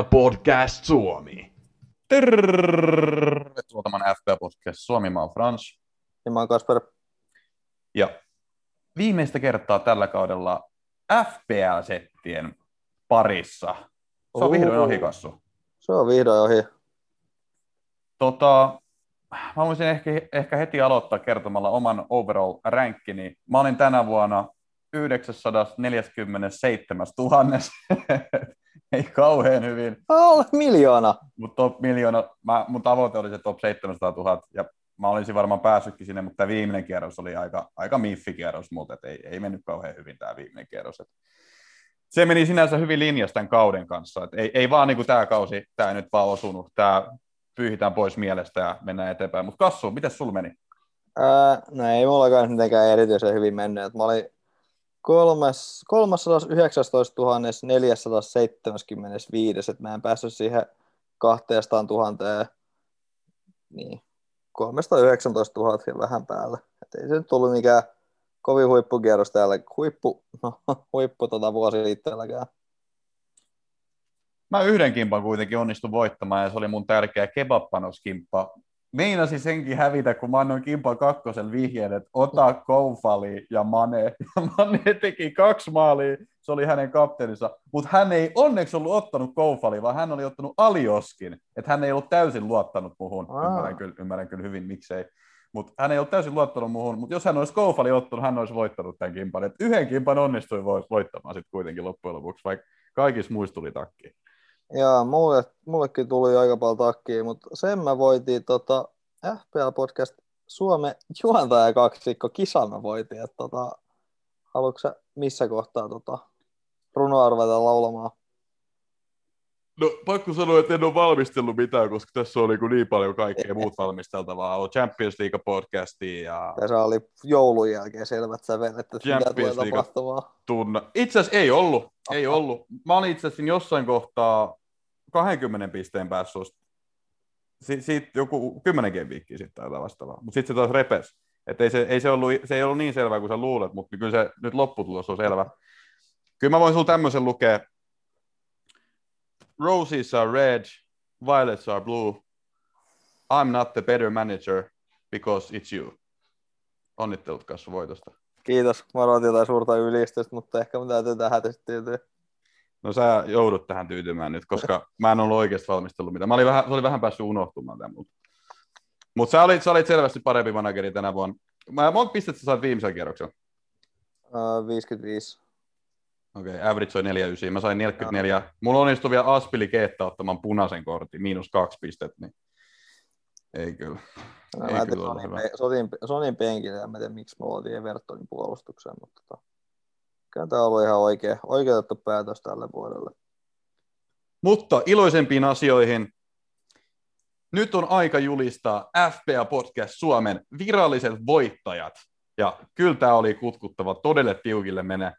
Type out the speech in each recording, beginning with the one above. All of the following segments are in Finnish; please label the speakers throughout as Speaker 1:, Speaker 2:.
Speaker 1: FPL Podcast Suomi.
Speaker 2: Tervetuloa tämän FPL Podcast Suomi. Mä oon Frans.
Speaker 3: Ja mä oon Kasper.
Speaker 2: Ja viimeistä kertaa tällä kaudella FPL-settien parissa. Se on vihdoin ohi, Kassu.
Speaker 3: Se on vihdoin ohi.
Speaker 2: Tota, mä voisin ehkä, ehkä heti aloittaa kertomalla oman overall-ränkkini. Mä olin tänä vuonna 947 000. Ei kauhean hyvin.
Speaker 3: Oh, miljoona.
Speaker 2: Mutta top miljoona, mä, mun tavoite oli se top 700 000, ja mä olisin varmaan päässytkin sinne, mutta tämä viimeinen kierros oli aika, aika miffi-kierros, mutta ei, ei mennyt kauhean hyvin tämä viimeinen kierros. Et se meni sinänsä hyvin linjassa tämän kauden kanssa. Et ei, ei vaan niin tämä kausi, tämä nyt vaan osunut, tämä pyyhitään pois mielestä ja mennään eteenpäin. Mutta Kassu, miten sulla meni?
Speaker 3: Ää, no ei mullakaan mitenkään erityisen hyvin mennyt. Et mä olin 319 475, että mä en päässyt siihen 200 000, niin 319 000 ja vähän päälle. Et ei se nyt tullut mikään kovin huippukierros täällä, huippu, no, huippu tota vuosi itselläkään.
Speaker 2: Mä yhden kimpan kuitenkin onnistun voittamaan ja se oli mun tärkeä kebabpanoskimppa meinasin senkin hävitä, kun mä annoin Kimpa kakkosen vihjeen, että ota Koufali ja Mane. Ja Mane teki kaksi maalia, se oli hänen kapteenissa. Mutta hän ei onneksi ollut ottanut Koufali, vaan hän oli ottanut Alioskin. Että hän ei ollut täysin luottanut muhun. Ymmärrän kyllä, ymmärrän kyllä hyvin, miksei. Mutta hän ei ollut täysin luottanut muuhun, mutta jos hän olisi Koufali ottanut, hän olisi voittanut tämän kimpan. Et yhden kimpan onnistui voittamaan sitten kuitenkin loppujen lopuksi, vaikka kaikissa muissa tuli takki.
Speaker 3: Joo, mulle, mullekin tuli aika paljon takkiä, mutta sen mä voitin tota, FPL Podcast Suomen juontaja kaksikko kisan mä voitin, että tota, haluatko missä kohtaa tota, runoa ruveta laulamaan?
Speaker 2: No pakko sanoa, että en ole valmistellut mitään, koska tässä oli niin paljon kaikkea muut valmisteltavaa. On Champions League podcastia ja...
Speaker 3: Tässä oli joulun jälkeen selvät sävelet, että
Speaker 2: Champions mitä tulee Tunna. Itse asiassa ei ollut. Ei ollut. Mä olin itse asiassa jossain kohtaa 20 pisteen päässä si- siitä joku 10 gameviikkiä sitten tai vastaavaa, mutta sitten se taas repes. Että ei se, ei se, ollut, se ei ollut niin selvää kuin sä luulet, mutta kyllä se nyt lopputulos on selvä. Kyllä mä voin sulla tämmöisen lukea. Roses are red, violets are blue. I'm not the better manager because it's you. Onnittelut kanssa voitosta.
Speaker 3: Kiitos. Mä odotin jotain suurta ylistystä, mutta ehkä mun täytyy tähän tyytyä.
Speaker 2: No sä joudut tähän tyytymään nyt, koska mä en ollut oikeasti valmistellut mitään. Mä olin vähän, se oli vähän päässyt unohtumaan tämä mutta Mutta sä olit, sä olit selvästi parempi manageri tänä vuonna. Mä, monta pistettä sä sait viimeisellä kierroksella?
Speaker 3: Uh, 55.
Speaker 2: Okei, okay, average oli 49. Mä sain 44. Ja. Mulla onnistui vielä Aspili Keetta ottamaan punaisen kortin, miinus kaksi pistettä, niin ei kyllä.
Speaker 3: No, ei kyllä Sonin, pe- Sonin, penkillä, ja mä tiedän miksi me oltiin Evertonin puolustukseen, mutta tota, Kyllä tämä on ollut ihan oikea, oikeutettu päätös tälle vuodelle.
Speaker 2: Mutta iloisempiin asioihin. Nyt on aika julistaa FPA Podcast Suomen viralliset voittajat. Ja kyllä tämä oli kutkuttava, todelle tiukille mene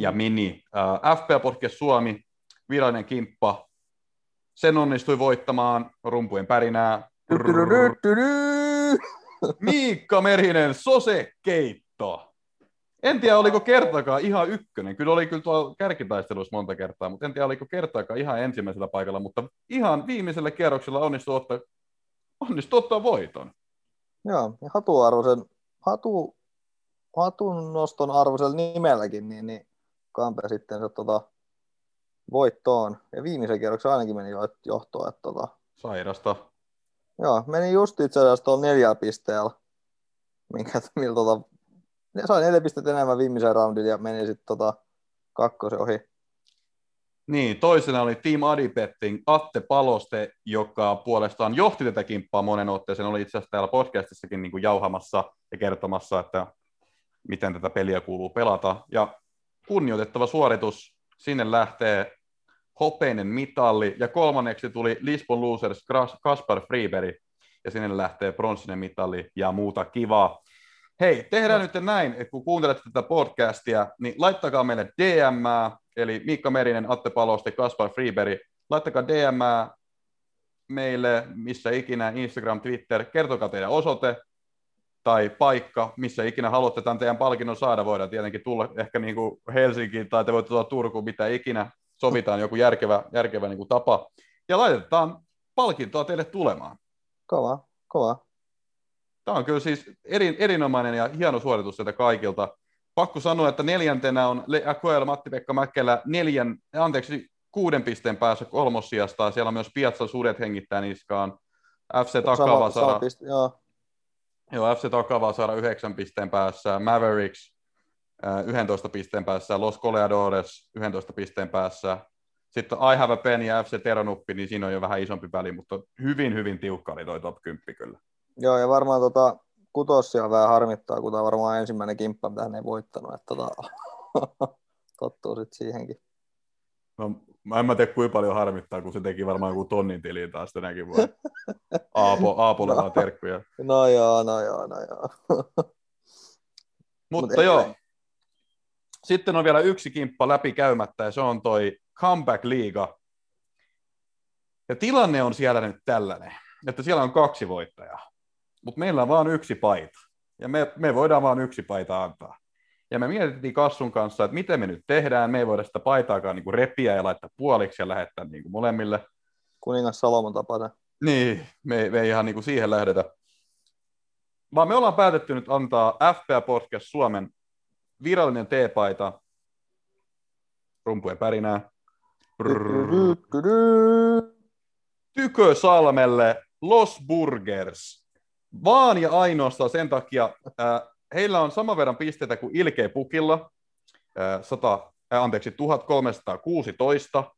Speaker 2: ja mini. Uh, FPA Podcast Suomi, virallinen kimppa. Sen onnistui voittamaan rumpujen pärinää. Miikka Merinen, Sose Keitto. En tiedä, oliko kertaakaan ihan ykkönen. Kyllä oli kyllä tuolla kärkitaistelussa monta kertaa, mutta en tiedä, oliko kertaakaan ihan ensimmäisellä paikalla, mutta ihan viimeisellä kierroksella onnistui ottaa, onnistui ottaa voiton.
Speaker 3: Joo, ja hatuarvoisen, hatu, hatun noston arvoisella nimelläkin, niin, niin Kampe sitten se tota, voittoon. Ja viimeisen kierroksen ainakin meni johtoon. Että, tota,
Speaker 2: Sairasta.
Speaker 3: Joo, meni just itse asiassa tuolla neljällä pisteellä, minkä, millä tota, ne sai neljä pistettä enemmän viimeisen roundin ja meni sitten tota kakkosen ohi.
Speaker 2: Niin, toisena oli Team Adipetting Atte Paloste, joka puolestaan johti tätä kimppaa monen otteeseen. Oli itse asiassa täällä podcastissakin niin kuin jauhamassa ja kertomassa, että miten tätä peliä kuuluu pelata. Ja kunnioitettava suoritus, sinne lähtee hopeinen mitalli. Ja kolmanneksi tuli Lisbon Losers Kaspar Freeberg, ja sinne lähtee pronssinen mitalli ja muuta kivaa. Hei, tehdään no. nyt näin, että kun kuuntelette tätä podcastia, niin laittakaa meille DM, eli Miikka Merinen, Atte Paloste, Kaspar Freeberg, laittakaa DM meille, missä ikinä, Instagram, Twitter, kertokaa teidän osoite tai paikka, missä ikinä haluatte tämän teidän palkinnon saada, voidaan tietenkin tulla ehkä niin kuin Helsinkiin tai te voitte tulla Turkuun, mitä ikinä. sovitaan joku järkevä, järkevä niin kuin tapa ja laitetaan palkintoa teille tulemaan.
Speaker 3: Kova, kova.
Speaker 2: Tämä on kyllä siis eri, erinomainen ja hieno suoritus sieltä kaikilta. Pakko sanoa, että neljäntenä on AKL Matti-Pekka Mäkelä neljän, anteeksi, kuuden pisteen päässä kolmossijasta. Siellä on myös Piazza Sudet hengittää niskaan. FC Takava saada, joo. Joo, FC Takava saada yhdeksän pisteen päässä. Mavericks 11 pisteen päässä. Los Coleadores 11 pisteen päässä. Sitten I Have a Pen ja FC Teronuppi, niin siinä on jo vähän isompi väli, mutta hyvin, hyvin tiukka oli toi top 10 kyllä.
Speaker 3: Joo, ja varmaan tota, kutossia vähän harmittaa, kun tämä varmaan ensimmäinen kimppa, mitä hän ei voittanut, että tota, tottuu sitten siihenkin.
Speaker 2: No, mä en mä tiedä kuinka paljon harmittaa, kun se teki varmaan joku tonnin tiliin taas tänäkin vuonna. Aapo, Aapolle vaan terkkuja.
Speaker 3: No joo, no joo, no joo.
Speaker 2: Mutta Mut joo, sitten on vielä yksi kimppa läpi käymättä, ja se on toi Comeback Liiga. Ja tilanne on siellä nyt tällainen, että siellä on kaksi voittajaa, mutta meillä on vain yksi paita. Ja me, me voidaan vain yksi paita antaa. Ja me mietittiin Kassun kanssa, että miten me nyt tehdään. Me ei voida sitä paitaakaan niin kuin repiä ja laittaa puoliksi ja lähettää niin kuin molemmille.
Speaker 3: Kuningas Salomon tapana.
Speaker 2: Niin, me, me ei ihan niin kuin siihen lähdetä. Vaan me ollaan päätetty nyt antaa FPA Podcast Suomen virallinen T-paita rumpujen pärinää. Tykö Salmelle Los Burgers. Vaan ja ainoastaan sen takia, äh, heillä on saman verran pisteitä kuin Ilkeä Pukilla, äh, 100, äh, anteeksi, 1316,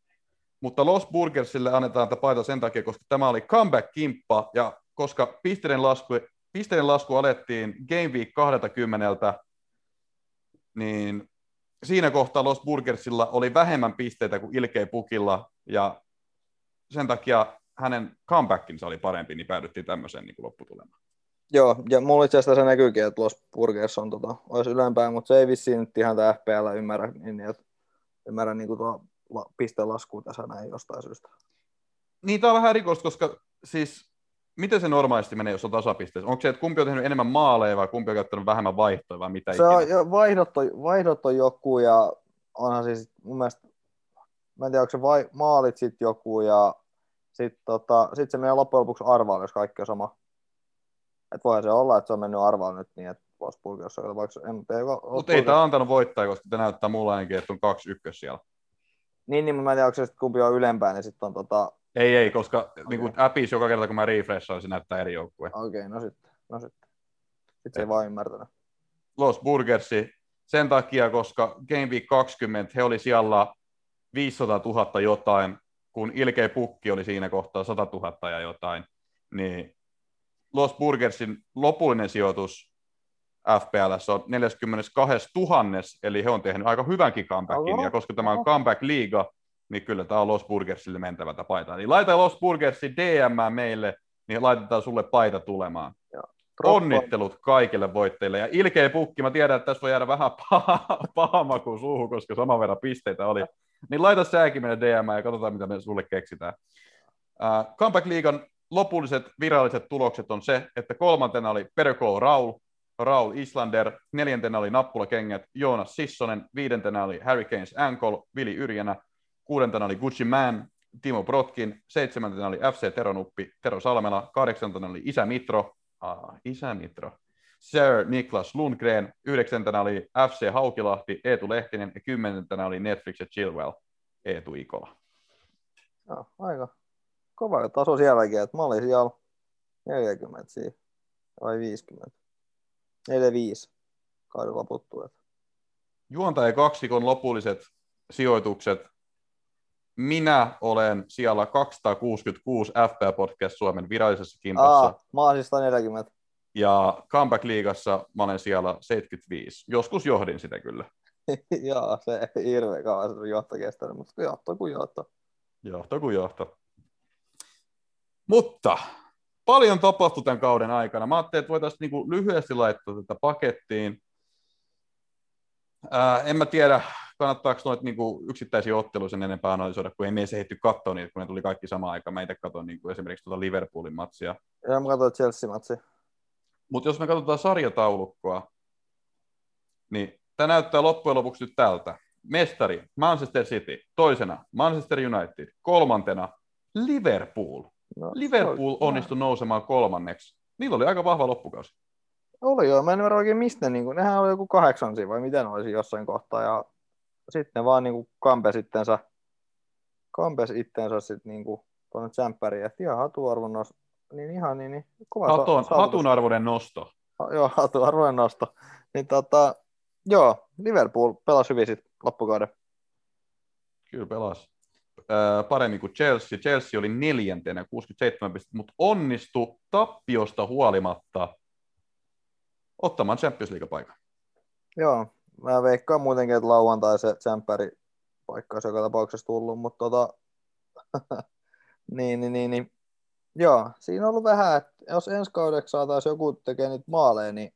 Speaker 2: mutta Los Burgersille annetaan tätä paita sen takia, koska tämä oli comeback-kimppa, ja koska pisteiden lasku, pisteiden lasku alettiin Game Week 20, niin siinä kohtaa Los Burgersilla oli vähemmän pisteitä kuin Ilkei Pukilla, ja sen takia hänen comebackinsa oli parempi, niin päädyttiin tämmöiseen niin lopputulemaan.
Speaker 3: Joo, ja mulla itse asiassa se näkyykin, että Los Burgers on, tota, olisi ylempää, mutta se ei vissiin nyt ihan tämä FPL ymmärrä, niin, että ymmärrä niin tuo pistelasku tässä näin jostain syystä.
Speaker 2: Niin, tämä on vähän rikosta, koska siis miten se normaalisti menee, jos on tasapisteessä? Onko se, että kumpi on tehnyt enemmän maaleja vai kumpi on käyttänyt vähemmän vaihtoja vai mitä
Speaker 3: se ikinä? On, vaihdot, on, vaihdot on joku ja onhan siis mun mielestä, mä en tiedä, onko se vai, maalit sitten joku ja sitten tota, sit se menee loppujen lopuksi arvaan, jos kaikki on sama. Että voihan se olla, että se on mennyt arvaan nyt niin, että Wolfsburgissa on vaikka...
Speaker 2: Mutta ei, tämä antanut voittaa, koska te näyttää mulla ainakin, että on kaksi ykkös siellä.
Speaker 3: Niin, niin mä en tiedä, onko se kumpi on ylempää, niin sitten on tota,
Speaker 2: ei, ei, koska okay. niin kuin appis joka kerta kun mä refreshaan, se näyttää eri joukkueen.
Speaker 3: Okei, okay, no sitten. No sitten. Sitten se ei vaan ymmärtänyt.
Speaker 2: Los Burgersi sen takia, koska Game Week 20 he oli siellä 500 000 jotain, kun Ilkei Pukki oli siinä kohtaa 100 000 ja jotain, niin Los Burgersin lopullinen sijoitus FPL on 42 000, eli he on tehnyt aika hyvänkin comebackin, Oho. ja koska tämä on comeback-liiga, niin kyllä tämä on Los Burgersille mentävältä paitaa. Niin laita Los Burgersi DM meille, niin laitetaan sulle paita tulemaan. Joo. Onnittelut kaikille voitteille. Ja ilkeä pukki, mä tiedän, että tässä voi jäädä vähän paha, paha maku suuhun, koska saman verran pisteitä oli. Niin laita säkin meille DM ja katsotaan, mitä me sulle keksitään. Uh, Comeback Leaguean lopulliset viralliset tulokset on se, että kolmantena oli Perko Raul, Raul Islander, neljäntenä oli Nappulakengät Joonas Sissonen, viidentenä oli Hurricanes Ankle, Vili Yrjänä, kuudentena oli Gucci Man, Timo Brotkin, seitsemäntenä oli FC Teronuppi, Tero Salmela, kahdeksantena oli Isä Mitro, ah, Isä Mitro, Sir Niklas Lundgren, yhdeksäntenä oli FC Haukilahti, Eetu Lehtinen ja kymmenentenä oli Netflix ja Chillwell, Eetu Ikola.
Speaker 3: No, aika kova taso sielläkin, että mä olin siellä 40 siinä, vai 50. 45 kauden loputtu.
Speaker 2: Juontaja kaksikon lopulliset sijoitukset minä olen siellä 266 FP Podcast Suomen virallisessa kimpassa. Aa,
Speaker 3: mä oon siis 140.
Speaker 2: Ja Comeback Liigassa mä olen siellä 75. Joskus johdin sitä kyllä.
Speaker 3: Joo, se ei hirveä kauan se johto kestänyt, mutta johto kuin johto.
Speaker 2: Johto kuin johto. Mutta paljon tapahtui tämän kauden aikana. Mä ajattelin, että voitaisiin niinku lyhyesti laittaa tätä pakettiin. Ää, en mä tiedä, kannattaako noita niin yksittäisiä otteluja sen enempää analysoida, kun ei meissä ehty katsoa niitä, kun ne tuli kaikki samaan aikaan. Mä itse katsoin niin kuin esimerkiksi tuota Liverpoolin matsia.
Speaker 3: Ja mä katsoin Chelsea-matsia.
Speaker 2: Mutta jos me katsotaan sarjataulukkoa, niin tämä näyttää loppujen lopuksi nyt tältä. mestari Manchester City, toisena Manchester United, kolmantena Liverpool.
Speaker 3: No,
Speaker 2: Liverpool onnistui nousemaan kolmanneksi. Niillä oli aika vahva loppukausi.
Speaker 3: Oli joo, mä en ymmärrä oikein mistä, niin kuin, nehän oli joku kahdeksansi vai miten olisi jossain kohtaa, ja sitten ne vaan niin kuin kampes itsensä, kampes itsensä sitten niin kuin tuonne tsemppäriin, että ihan hatuarvon nosto, niin ihan niin, niin kova sa-
Speaker 2: Hatun,
Speaker 3: saavutus.
Speaker 2: hatunarvoinen nosto.
Speaker 3: Ha- Joo, hatuarvoinen nosto. Niin tota, joo, Liverpool pelasi hyvin sitten loppukauden.
Speaker 2: Kyllä pelas. Öö, paremmin kuin Chelsea. Chelsea oli neljäntenä 67 pistettä, mutta onnistui tappiosta huolimatta ottamaan Champions League-paikan.
Speaker 3: Joo, mä veikkaan muutenkin, että lauantai se tsemppäri paikka olisi joka tapauksessa tullut, mutta tota, niin, niin, niin, niin, joo, siinä on ollut vähän, että jos ensi kaudeksi saataisiin joku tekee niitä maaleja, niin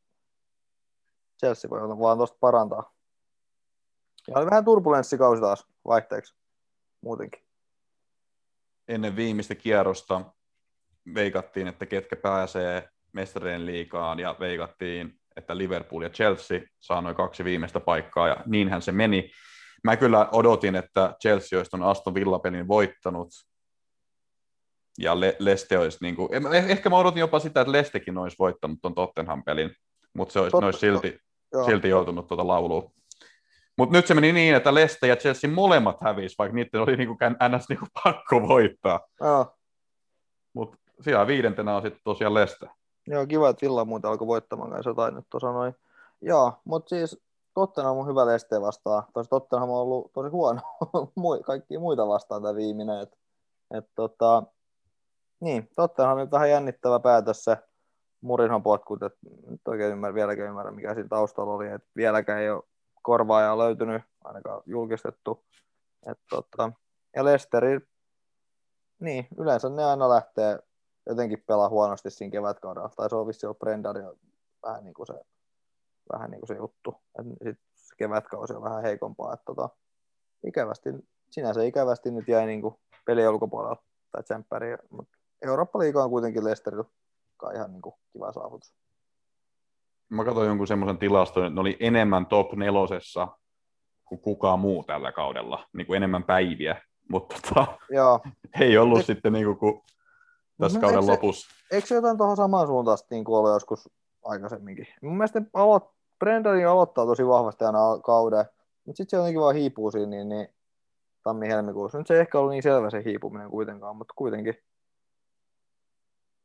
Speaker 3: Chelsea voi vaan tuosta parantaa. Ja oli vähän turbulenssikausi taas vaihteeksi muutenkin.
Speaker 2: Ennen viimeistä kierrosta veikattiin, että ketkä pääsee mestarien liigaan ja veikattiin, että Liverpool ja Chelsea saa noin kaksi viimeistä paikkaa ja niinhän se meni. Mä kyllä odotin, että Chelsea olisi ton Aston Villa-pelin voittanut ja Le- Leste olisi, niin kuin, ehkä mä odotin jopa sitä, että Lestekin olisi voittanut ton Tottenham-pelin, mutta se olisi, ne olisi silti,
Speaker 3: Joo,
Speaker 2: silti joutunut tuota lauluun. Mutta nyt se meni niin, että Leste ja Chelsea molemmat hävisi, vaikka niiden oli niinku ns. Niinku pakko voittaa.
Speaker 3: joo,
Speaker 2: Mutta siellä viidentenä on sitten tosiaan Leste.
Speaker 3: joo, kiva, että Villa muuten alkoi voittamaan kanssa jotain nyt tuossa noin. Joo, mutta siis Tottenham on hyvä Leste vastaan. Tosi Tottenham on ollut tosi huono kaikkia muita vastaan tämä viimeinen. Et, et tota, niin, Tottenham on nyt vähän jännittävä päätös se Murinhan potkut, että nyt oikein ymmärrä, vieläkään ymmärrä, mikä siinä taustalla oli, että vieläkään ei ole korvaajaa löytynyt, ainakaan julkistettu. Et tota, ja Lesteri, niin, yleensä ne aina lähtee jotenkin pelaa huonosti siinä kevätkaudella, tai se on vissi ollut ja vähän niin kuin se, vähän niin kuin se juttu, että sit se kevätkausi on vähän heikompaa, että tota, ikävästi, sinänsä ikävästi nyt jäi niin kuin pelien ulkopuolella tai tsemppäri, mutta Eurooppa-liiga on kuitenkin Lesterillä ihan niin kuin kiva saavutus.
Speaker 2: Mä katsoin jonkun semmoisen tilaston, että ne oli enemmän top nelosessa kuin kukaan muu tällä kaudella, niin kuin enemmän päiviä, mutta tota,
Speaker 3: Joo,
Speaker 2: ei ollut
Speaker 3: Eik-
Speaker 2: sitten niin kuin, kuin tässä
Speaker 3: Mhm,
Speaker 2: kauden
Speaker 3: eikö se-
Speaker 2: lopussa.
Speaker 3: eikö se jotain tuohon samaan suuntaan niin kuin ollut joskus aikaisemminkin? Mun mielestä ne aloit, Brendani aloittaa tosi vahvasti aina kauden, mutta sitten se jotenkin vaan hiipuu siinä, niin, niin tammi-helmikuussa. Nyt se ei ehkä ollut niin selvä se hiipuminen kuitenkaan, mutta kuitenkin.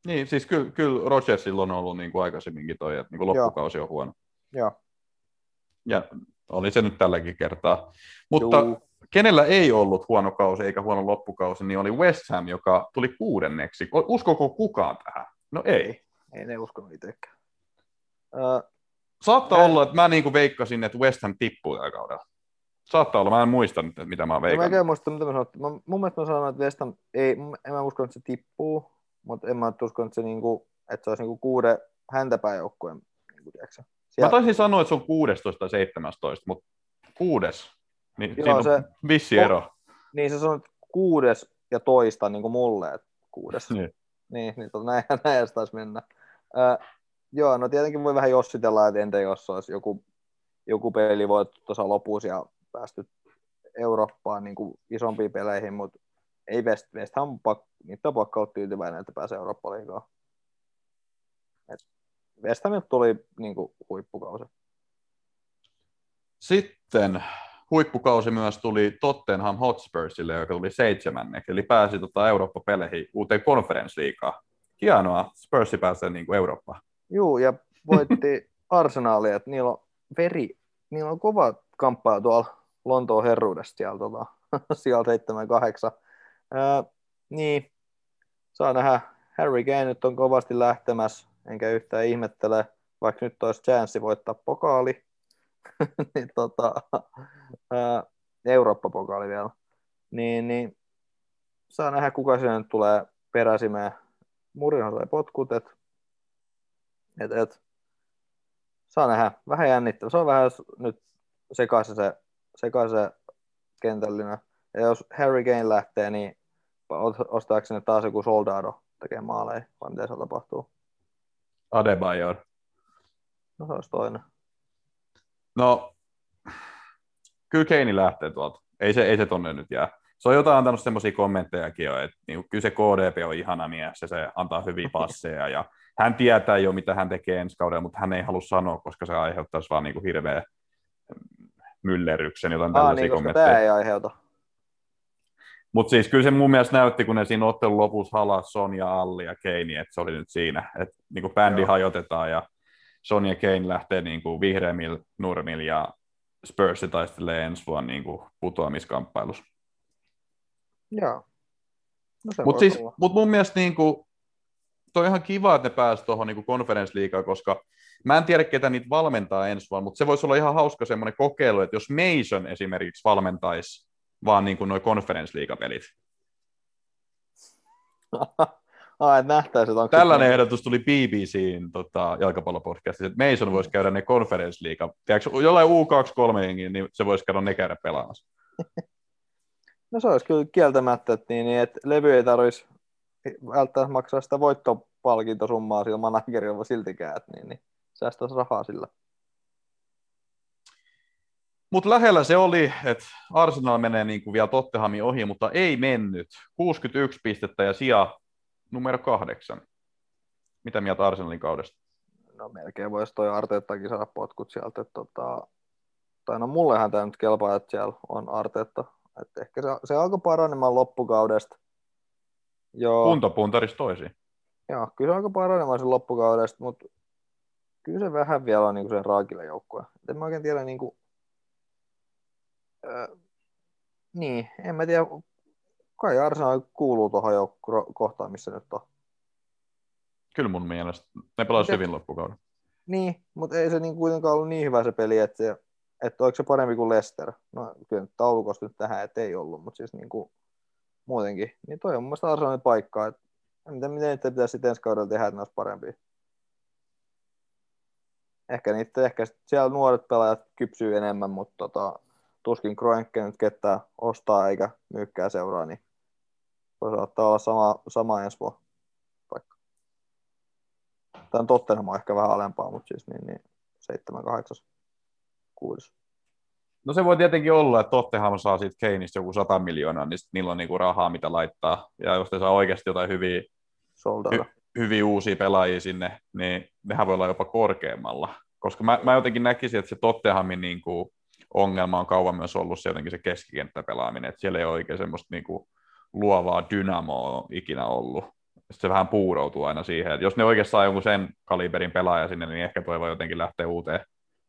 Speaker 2: Niin, siis kyllä, kyllä Rodgersilla on ollut niin kuin aikaisemminkin toi, että niin kuin
Speaker 3: Joo.
Speaker 2: loppukausi on huono.
Speaker 3: Joo.
Speaker 2: Ja oli se nyt tälläkin kertaa. Mutta
Speaker 3: Juu.
Speaker 2: kenellä ei ollut huono kausi eikä huono loppukausi, niin oli West Ham, joka tuli kuudenneksi. Uskoko kukaan tähän? No ei.
Speaker 3: Ei ne uskonut itsekään. Öö,
Speaker 2: Saattaa
Speaker 3: Mä-
Speaker 2: olla, että mä niin kuin veikkasin, että West Ham tippuu tällä kaudella. Saattaa olla, mä en muista nyt, mitä mä
Speaker 3: mä en
Speaker 2: veikannut.
Speaker 3: oikein muista, mitä mä sanoin. Mä, mun mielestä mä sanoin, että West Ham, ei, en mä usko, että se tippuu, mutta en mä usko, että se, niinku, että se olisi niinku kuuden häntäpään joukkueen. Niinku, tiedätkö?
Speaker 2: Mä
Speaker 3: Siellä,
Speaker 2: taisin sanoa, että se on 16 tai 17, mutta kuudes. Niin
Speaker 3: Joo,
Speaker 2: siinä on
Speaker 3: se-
Speaker 2: vissi ero.
Speaker 3: Niin se sanoit kuudes ja toista niin kuin mulle, että kuudes.
Speaker 2: Niin.
Speaker 3: Niin, niin tota, näin, näin se taisi mennä. Ö, joo, no tietenkin voi vähän jossitella, että entä jos olisi joku, joku peli voitettu tuossa lopussa ja päästy Eurooppaan niin kuin isompiin peleihin, mutta ei West, West Ham niitä on pakko olla tyytyväinen, että pääsee Eurooppa-liigaan. Et West Hamilta tuli niin kuin, huippukausi.
Speaker 2: Sitten huippukausi myös tuli Tottenham Hotspursille, joka tuli seitsemänneksi, eli pääsi tota Eurooppa-peleihin uuteen konferenssliigaan. Hienoa, Spursi pääsee niin kuin Eurooppaan.
Speaker 3: Juu, ja voitti Arsenalia, että niillä on veri, niillä on kova kamppailu tuolla Lontoon herruudesta siellä, tota, sieltä 7-8. Niin, saa nähdä, Harry Kane nyt on kovasti lähtemässä, enkä yhtään ihmettele, vaikka nyt olisi chanssi voittaa pokaali, niin tota, Eurooppa-pokaali vielä, niin, niin saa nähdä, kuka sinne nyt tulee peräsimään. Murinhan sai potkut, että et, et, saa nähdä. Vähän jännittävä. Se on vähän nyt sekaisin se, sekaisin se kentällinen. Ja jos Harry Kane lähtee, niin sinne taas joku Soldado tekee maaleja, vai miten se tapahtuu?
Speaker 2: Adebayor.
Speaker 3: No se olisi toinen.
Speaker 2: No, kyllä Keini lähtee tuolta. Ei se, ei se tonne nyt jää. Se on jotain antanut semmoisia kommenttejakin jo, että niin, kyllä se KDP on ihana mies ja se antaa hyviä passeja ja hän tietää jo, mitä hän tekee ensi kaudella, mutta hän ei halua sanoa, koska se aiheuttaisi vaan niin kuin hirveä myllerryksen, jotain
Speaker 3: Aa,
Speaker 2: tällaisia
Speaker 3: niin,
Speaker 2: kommentteja.
Speaker 3: tämä ei aiheuta.
Speaker 2: Mutta siis kyllä se mun mielestä näytti, kun ne siinä ottelun lopussa halas Sonja, Alli ja Keini, että se oli nyt siinä, että niin kuin bändi
Speaker 3: Joo.
Speaker 2: hajotetaan ja Sonja Kane lähtee niin kuin vihreämmillä nurmilla ja Spurs taistelee ensi vuonna niin kuin putoamiskamppailussa.
Speaker 3: Joo. No
Speaker 2: Mutta siis,
Speaker 3: olla.
Speaker 2: mut mun mielestä niin kuin, toi on ihan kiva, että ne pääsivät tuohon niin konferenssliigaan, koska mä en tiedä, ketä niitä valmentaa ensi vuonna, mutta se voisi olla ihan hauska semmoinen kokeilu, että jos Mason esimerkiksi valmentaisi vaan niin kuin noi.
Speaker 3: Ai, että nähtäisi, että onko
Speaker 2: Tällainen
Speaker 3: se-
Speaker 2: ehdotus tuli BBCin tota, jalkapallopodcastissa, että Mason voisi käydä ne konferenssliiga. Tiedätkö, jollain U23 jengiin, niin se voisi käydä ne käydä pelaamassa.
Speaker 3: No se olisi kyllä kieltämättä, että, niin, niin, että levy ei tarvitsisi välttämättä maksaa sitä voittopalkintosummaa sillä managerilla siltikään, että niin, niin säästäisi rahaa sillä.
Speaker 2: Mutta lähellä se oli, että Arsenal menee niin kuin vielä Tottenhamin ohi, mutta ei mennyt. 61 pistettä ja sija numero kahdeksan. Mitä mieltä Arsenalin kaudesta?
Speaker 3: No melkein voisi toi Arteettakin saada potkut sieltä, että tota, tai no mullehan tämä nyt kelpaa, että siellä on Arteetta. Että ehkä se, se alkoi paranemaan loppukaudesta. Joo,
Speaker 2: Kuntopuntaris toisi.
Speaker 3: joo, kyllä se alkoi paranemaan sen loppukaudesta, mutta kyllä se vähän vielä on niin sen raakille joukkue. En mä oikein tiedä, niin kuin, äh, niin, en mä tiedä, kai Arsenal kuuluu tuohon joukko- kohtaan, missä nyt on.
Speaker 2: Kyllä mun mielestä. Ne pelasivat hyvin loppukauden.
Speaker 3: Niin, mutta ei se niin kuitenkaan ollut niin hyvä se peli, että, se, että oliko se parempi kuin Leicester. No kyllä nyt taulukosta nyt tähän, että ei ollut, mutta siis niin kuin, muutenkin. Niin toi on mun mielestä Arsenalin paikka. Että miten, miten niitä pitäisi sitten ensi kaudella tehdä, että ne olisi parempia. Ehkä, niitä, ehkä siellä nuoret pelaajat kypsyy enemmän, mutta tota, tuskin Kroenke nyt ketään ostaa eikä myykkää seuraa, niin voi saattaa olla sama, sama ensi vuonna paikka. Tämä Tottenham on ehkä vähän alempaa, mutta siis niin, niin 7, 8, 6.
Speaker 2: No se voi tietenkin olla, että Tottenham saa siitä Keinistä joku 100 miljoonaa, niin niillä on niinku rahaa, mitä laittaa. Ja jos ne saa oikeasti jotain hyviä,
Speaker 3: Soldata.
Speaker 2: hyviä uusia pelaajia sinne, niin nehän voi olla jopa korkeammalla. Koska mä, mä jotenkin näkisin, että se Tottenhamin niinku ongelma on kauan myös ollut se jotenkin se keskikenttäpelaaminen, että siellä ei ole oikein semmoista niinku luovaa dynamoa ikinä ollut. Sitten se vähän puuroutuu aina siihen, että jos ne oikeasti saa jonkun sen kaliberin pelaaja sinne, niin ehkä toi voi jotenkin lähteä uuteen,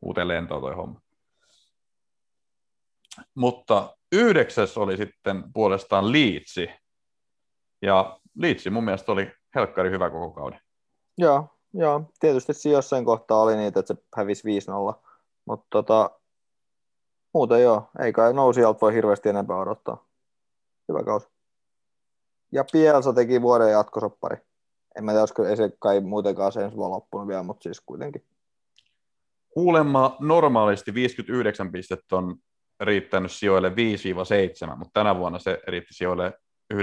Speaker 2: uuteen lentoon toi homma. Mutta yhdeksäs oli sitten puolestaan Liitsi. Ja Liitsi mun mielestä oli helkkari hyvä koko kauden.
Speaker 3: Joo, joo, tietysti jossain kohtaa oli niitä, että se hävisi 5-0, mutta tota, muuten joo, ei kai nousijalta voi hirveästi enempää odottaa. Hyvä kausi. Ja Pielsa teki vuoden jatkosoppari. En mä tiedä, olisiko ei se kai muutenkaan se ensi loppunut vielä, mutta siis kuitenkin.
Speaker 2: Kuulemma normaalisti 59 pistettä on riittänyt sijoille 5-7, mutta tänä vuonna se riitti sijoille 9-10.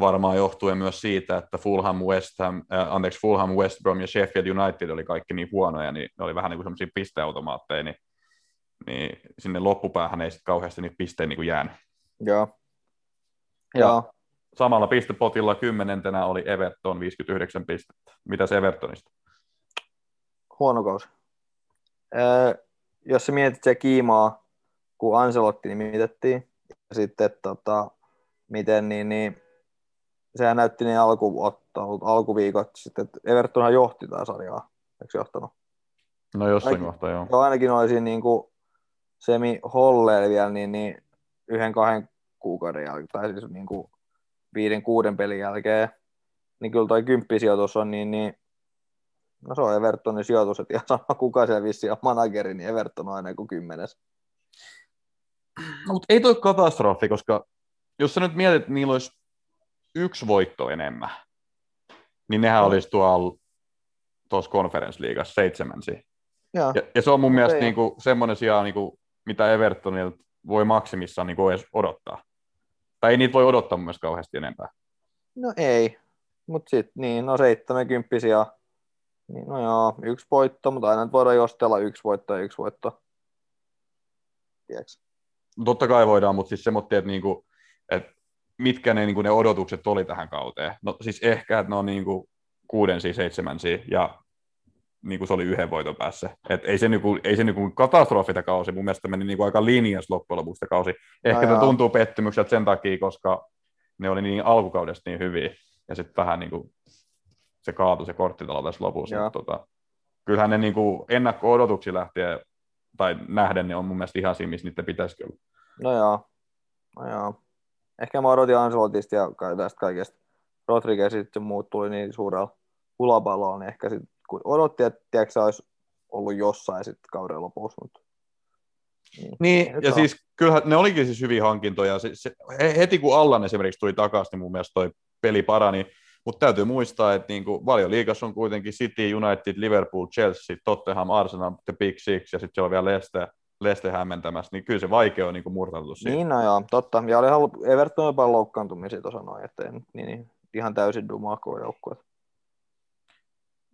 Speaker 2: Varmaan johtuen myös siitä, että Fulham, West Ham, äh, anteeksi, Fulham, West Brom ja Sheffield United oli kaikki niin huonoja, niin ne oli vähän niin kuin semmoisia pisteautomaatteja, niin, niin sinne loppupäähän ei sitten kauheasti niitä pisteitä niin kuin jäänyt.
Speaker 3: Joo.
Speaker 2: Ja-
Speaker 3: Joo.
Speaker 2: Samalla pistepotilla kymmenentenä oli Everton 59 pistettä. Mitäs Evertonista?
Speaker 3: huono kausi. Öö, jos sä mietit se kiimaa, kun Ancelotti nimitettiin, ja sitten tota, miten niin, niin sehän näytti niin alkuottelut, alkuviikot, sitten, että Evertonhan johti tätä sarjaa, eikö se johtanut?
Speaker 2: No jossain
Speaker 3: Ainakin-
Speaker 2: kohtaa joo.
Speaker 3: Joo, ainakin olisi niin kuin semi Holle vielä niin, niin yhden kahden kuukauden jälkeen, tai siis niin kuin viiden kuuden pelin jälkeen, niin kyllä toi kymppisijoitus on niin, niin no se on Evertonin sijoitus, että ihan sama kuka siellä vissiin on manageri, niin Everton on aina kuin kymmenes.
Speaker 2: No, mutta ei toi katastrofi, koska jos sä nyt mietit, että niillä olisi yksi voitto enemmän, niin nehän
Speaker 3: No.
Speaker 2: olisi tuolla tuossa konferenssliigassa seitsemänsiä.
Speaker 3: Joo,
Speaker 2: Ja, ja se on mun
Speaker 3: Mut
Speaker 2: mielestä
Speaker 3: ei-
Speaker 2: niinku semmoinen sija, niinku, mitä Evertonilta voi maksimissaan niinku edes odottaa. Tai ei niitä voi odottaa mun mielestä kauheasti enempää.
Speaker 3: no ei, mutta sitten niin, no 70 ja niin, no joo, yksi voitto, mutta aina nyt voidaan jostella yksi voitto ja yksi voitto. tiedätkö?
Speaker 2: Totta kai voidaan, mutta siis semmoinen, että, niinku, että mitkä ne, niinku, ne odotukset oli tähän kauteen. No siis ehkä, että ne on niinku, kuudensi, seitsemänsi ja niin kuin se oli yhden voiton päässä. Et ei se, niinku, ei se niinku katastrofita kausi, mun mielestä meni niinku aika linjas loppujen lopuksi kausi. Ehkä no se tuntuu pettymykseltä sen takia, koska ne oli niin alkukaudesta niin hyviä, ja sitten vähän niinku, se kaatui se korttitalo tässä lopussa. Mutta, tota, kyllähän ne niinku ennakko-odotuksi lähtien tai nähden ne on mun mielestä ihan siinä, missä niiden pitäisi kyllä.
Speaker 3: No joo, no joo. Ehkä mä odotin Anselotista ja tästä kaikesta Rodriguez sitten muut tuli niin suurella hulabalolla, niin ehkä sitten kun odotti, että tiedätkö, olisi ollut jossain sitten kauden lopussa. Mutta...
Speaker 2: Niin, niin ja on. siis kyllähän ne olikin siis hyviä hankintoja. Se, se, heti kun Allan esimerkiksi tuli takaisin, niin mun mielestä toi peli parani. Mutta täytyy muistaa, että niinku valioliigassa on kuitenkin City, United, Liverpool, Chelsea, Tottenham, Arsenal, The Big Six ja sitten siellä on vielä Leicester, Leicester hämmentämässä, niin kyllä se vaikea on niinku murtautua
Speaker 3: siihen. Niin, no joo, totta. Ja oli ollut Everton jopa loukkaantumisia tuossa noin, että niin, niin, ihan täysin dumako joukkue.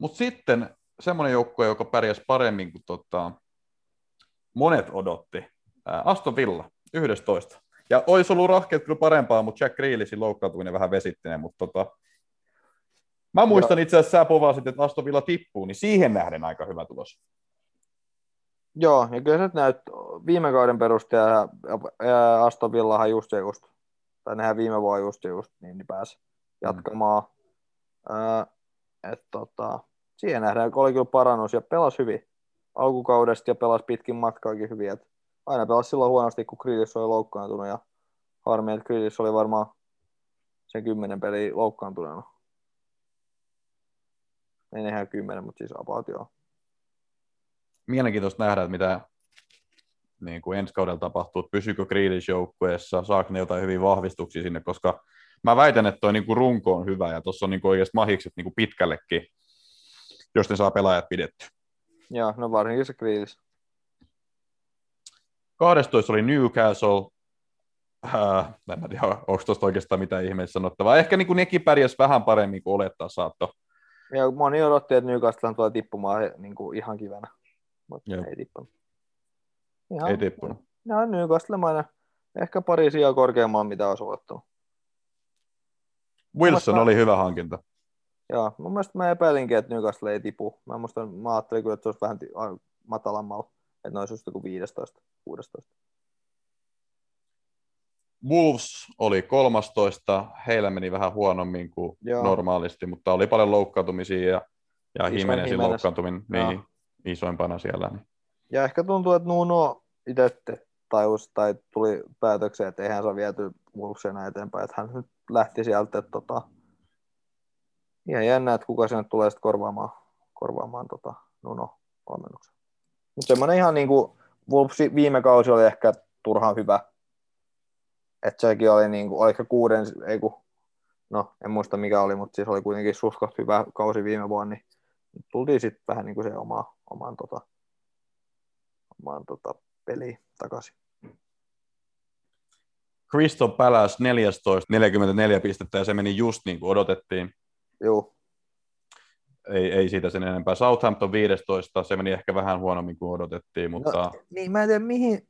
Speaker 2: Mutta sitten semmoinen joukkue, joka pärjäsi paremmin kuin tota, monet odotti, ää, Aston Villa, 11. Ja olisi ollut rahkeet kyllä parempaa, mutta Jack Grealishin loukkaantuminen vähän vesittinen, mutta tota, Mä muistan itse asiassa, sä povasit, että Aston Villa tippuu, niin siihen nähden aika hyvä tulos.
Speaker 3: Joo, ja kyllä se näyt viime kauden perusteella ja Aston Villahan just ja just, tai nehän viime vuonna just ja just, niin, niin pääsi jatkamaan. Mm. Äh, et, tota, siihen nähdään, kun oli kyllä parannus ja pelasi hyvin alkukaudesta ja pelasi pitkin matkaakin hyvin. Et aina pelasi silloin huonosti, kun Kriilis oli loukkaantunut ja harmi, että Kriilis oli varmaan sen kymmenen peliä loukkaantuneena. Ei ihan kymmenen, mutta siis about joo.
Speaker 2: Mielenkiintoista nähdä, että mitä niin kuin ensi kaudella tapahtuu, että pysyykö Grealish joukkueessa, saako ne jotain hyvin vahvistuksia sinne, koska mä väitän, että tuo niin kuin runko on hyvä ja tuossa on niin kuin oikeasti mahikset niin kuin pitkällekin, jos ne saa pelaajat pidetty.
Speaker 3: Joo, no varsinkin se Grealish.
Speaker 2: 12 oli Newcastle, äh, en tiedä, onko tuosta oikeastaan mitään ihmeessä sanottavaa. Ehkä niin kuin nekin pärjäs vähän paremmin kuin olettaa saatto.
Speaker 3: Ja moni odotti, että Newcastle tulee tippumaan niin kuin ihan kivänä, mutta ei tippunut.
Speaker 2: Ihan, ei tippunut.
Speaker 3: No Newcastle ehkä pari sijaa korkeamman, mitä olisi olettu.
Speaker 2: Wilson mä... oli hyvä hankinta.
Speaker 3: Joo, mun mielestä mä epäilinkin, että Newcastle ei tipu. Mä, musta, mä ajattelin kyllä, että se olisi vähän matalammalla, että ne olisi just joku 15, 16.
Speaker 2: Wolves oli 13, heillä meni vähän huonommin kuin Joo. normaalisti, mutta oli paljon loukkaantumisia ja, ja Jimenezin loukkaantuminen niin, isoimpana siellä. Niin.
Speaker 3: Ja ehkä tuntuu, että Nuno itse tajus tai tuli päätökseen, että eihän se viety Wolvesena eteenpäin, että hän nyt lähti sieltä, että tota, ihan jännä, että kuka sinne tulee sitten korvaamaan, korvaamaan tota Nuno valmennuksen. Mutta semmoinen ihan niin kuin Wolves viime kausi oli ehkä turhaan hyvä, että sekin oli niin kuin, oliko kuuden, ei kun, no en muista mikä oli, mutta siis oli kuitenkin suskot hyvä kausi viime vuonna, niin tultiin sitten vähän niin kuin se oma, oman, tota, oman tota, peli takaisin.
Speaker 2: Crystal Palace 14, 44 pistettä ja se meni just niin kuin odotettiin.
Speaker 3: Joo.
Speaker 2: Ei, ei siitä sen enempää. Southampton 15, se meni ehkä vähän huonommin kuin odotettiin, mutta... No,
Speaker 3: niin, mä en tiedä, mihin,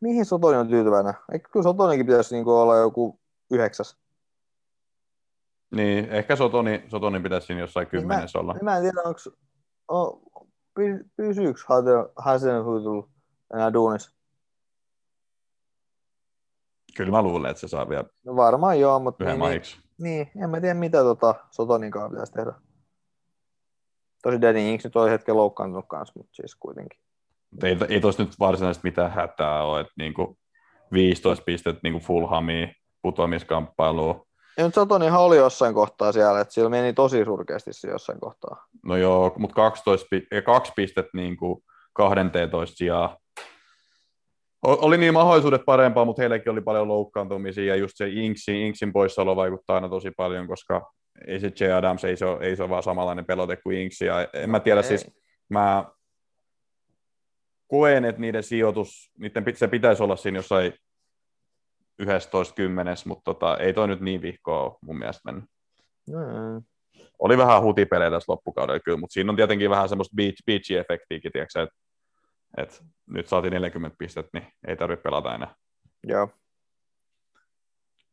Speaker 3: mihin Sotoni on tyytyväinen? Eikö kyllä Sotoninkin pitäisi niin olla joku yhdeksäs?
Speaker 2: Niin, ehkä Sotoni, Sotoni pitäisi siinä jossain niin kymmenessä
Speaker 3: niin
Speaker 2: olla.
Speaker 3: Mä, mä en tiedä, onko, on, pysyykö Hasenhuitul enää duunissa?
Speaker 2: Kyllä mä luulen, että se saa vielä
Speaker 3: no varmaan joo, mutta
Speaker 2: niin,
Speaker 3: niin, niin, en mä tiedä mitä tota Sotonin kanssa pitäisi tehdä. Tosi Danny Inks nyt oli hetken loukkaantunut kanssa, mutta siis kuitenkin.
Speaker 2: Mutta ei, ei tuossa nyt varsinaisesti mitään hätää ole, että niinku 15 pistettä niinku Fulhamiin putoamiskamppailuun.
Speaker 3: Ja nyt Satonihan oli jossain kohtaa siellä, että sillä meni tosi surkeasti se jossain kohtaa.
Speaker 2: No joo, mutta 12, ja kaksi pistettä niin kuin 12 sijaa. Oli niin mahdollisuudet parempaa, mutta heillekin oli paljon loukkaantumisia ja just se Inksin, Inksin poissaolo vaikuttaa aina tosi paljon, koska ei se J. Adams, ei se ole, ei se ole vaan samanlainen pelote kuin Inksi. Ja en mä tiedä, ei. siis mä koen, että niiden sijoitus, niiden, se pitäisi olla siinä jossain 11 kymmenes, mutta tota, ei toi nyt niin vihkoa mun mielestä mennyt. Mm. Oli vähän hutipelejä tässä loppukaudella kyllä, mutta siinä on tietenkin vähän semmoista beach, beachy-efektiäkin, tiedätkö, että Et nyt saatiin 40 pistettä, niin ei tarvitse pelata enää.
Speaker 3: Joo.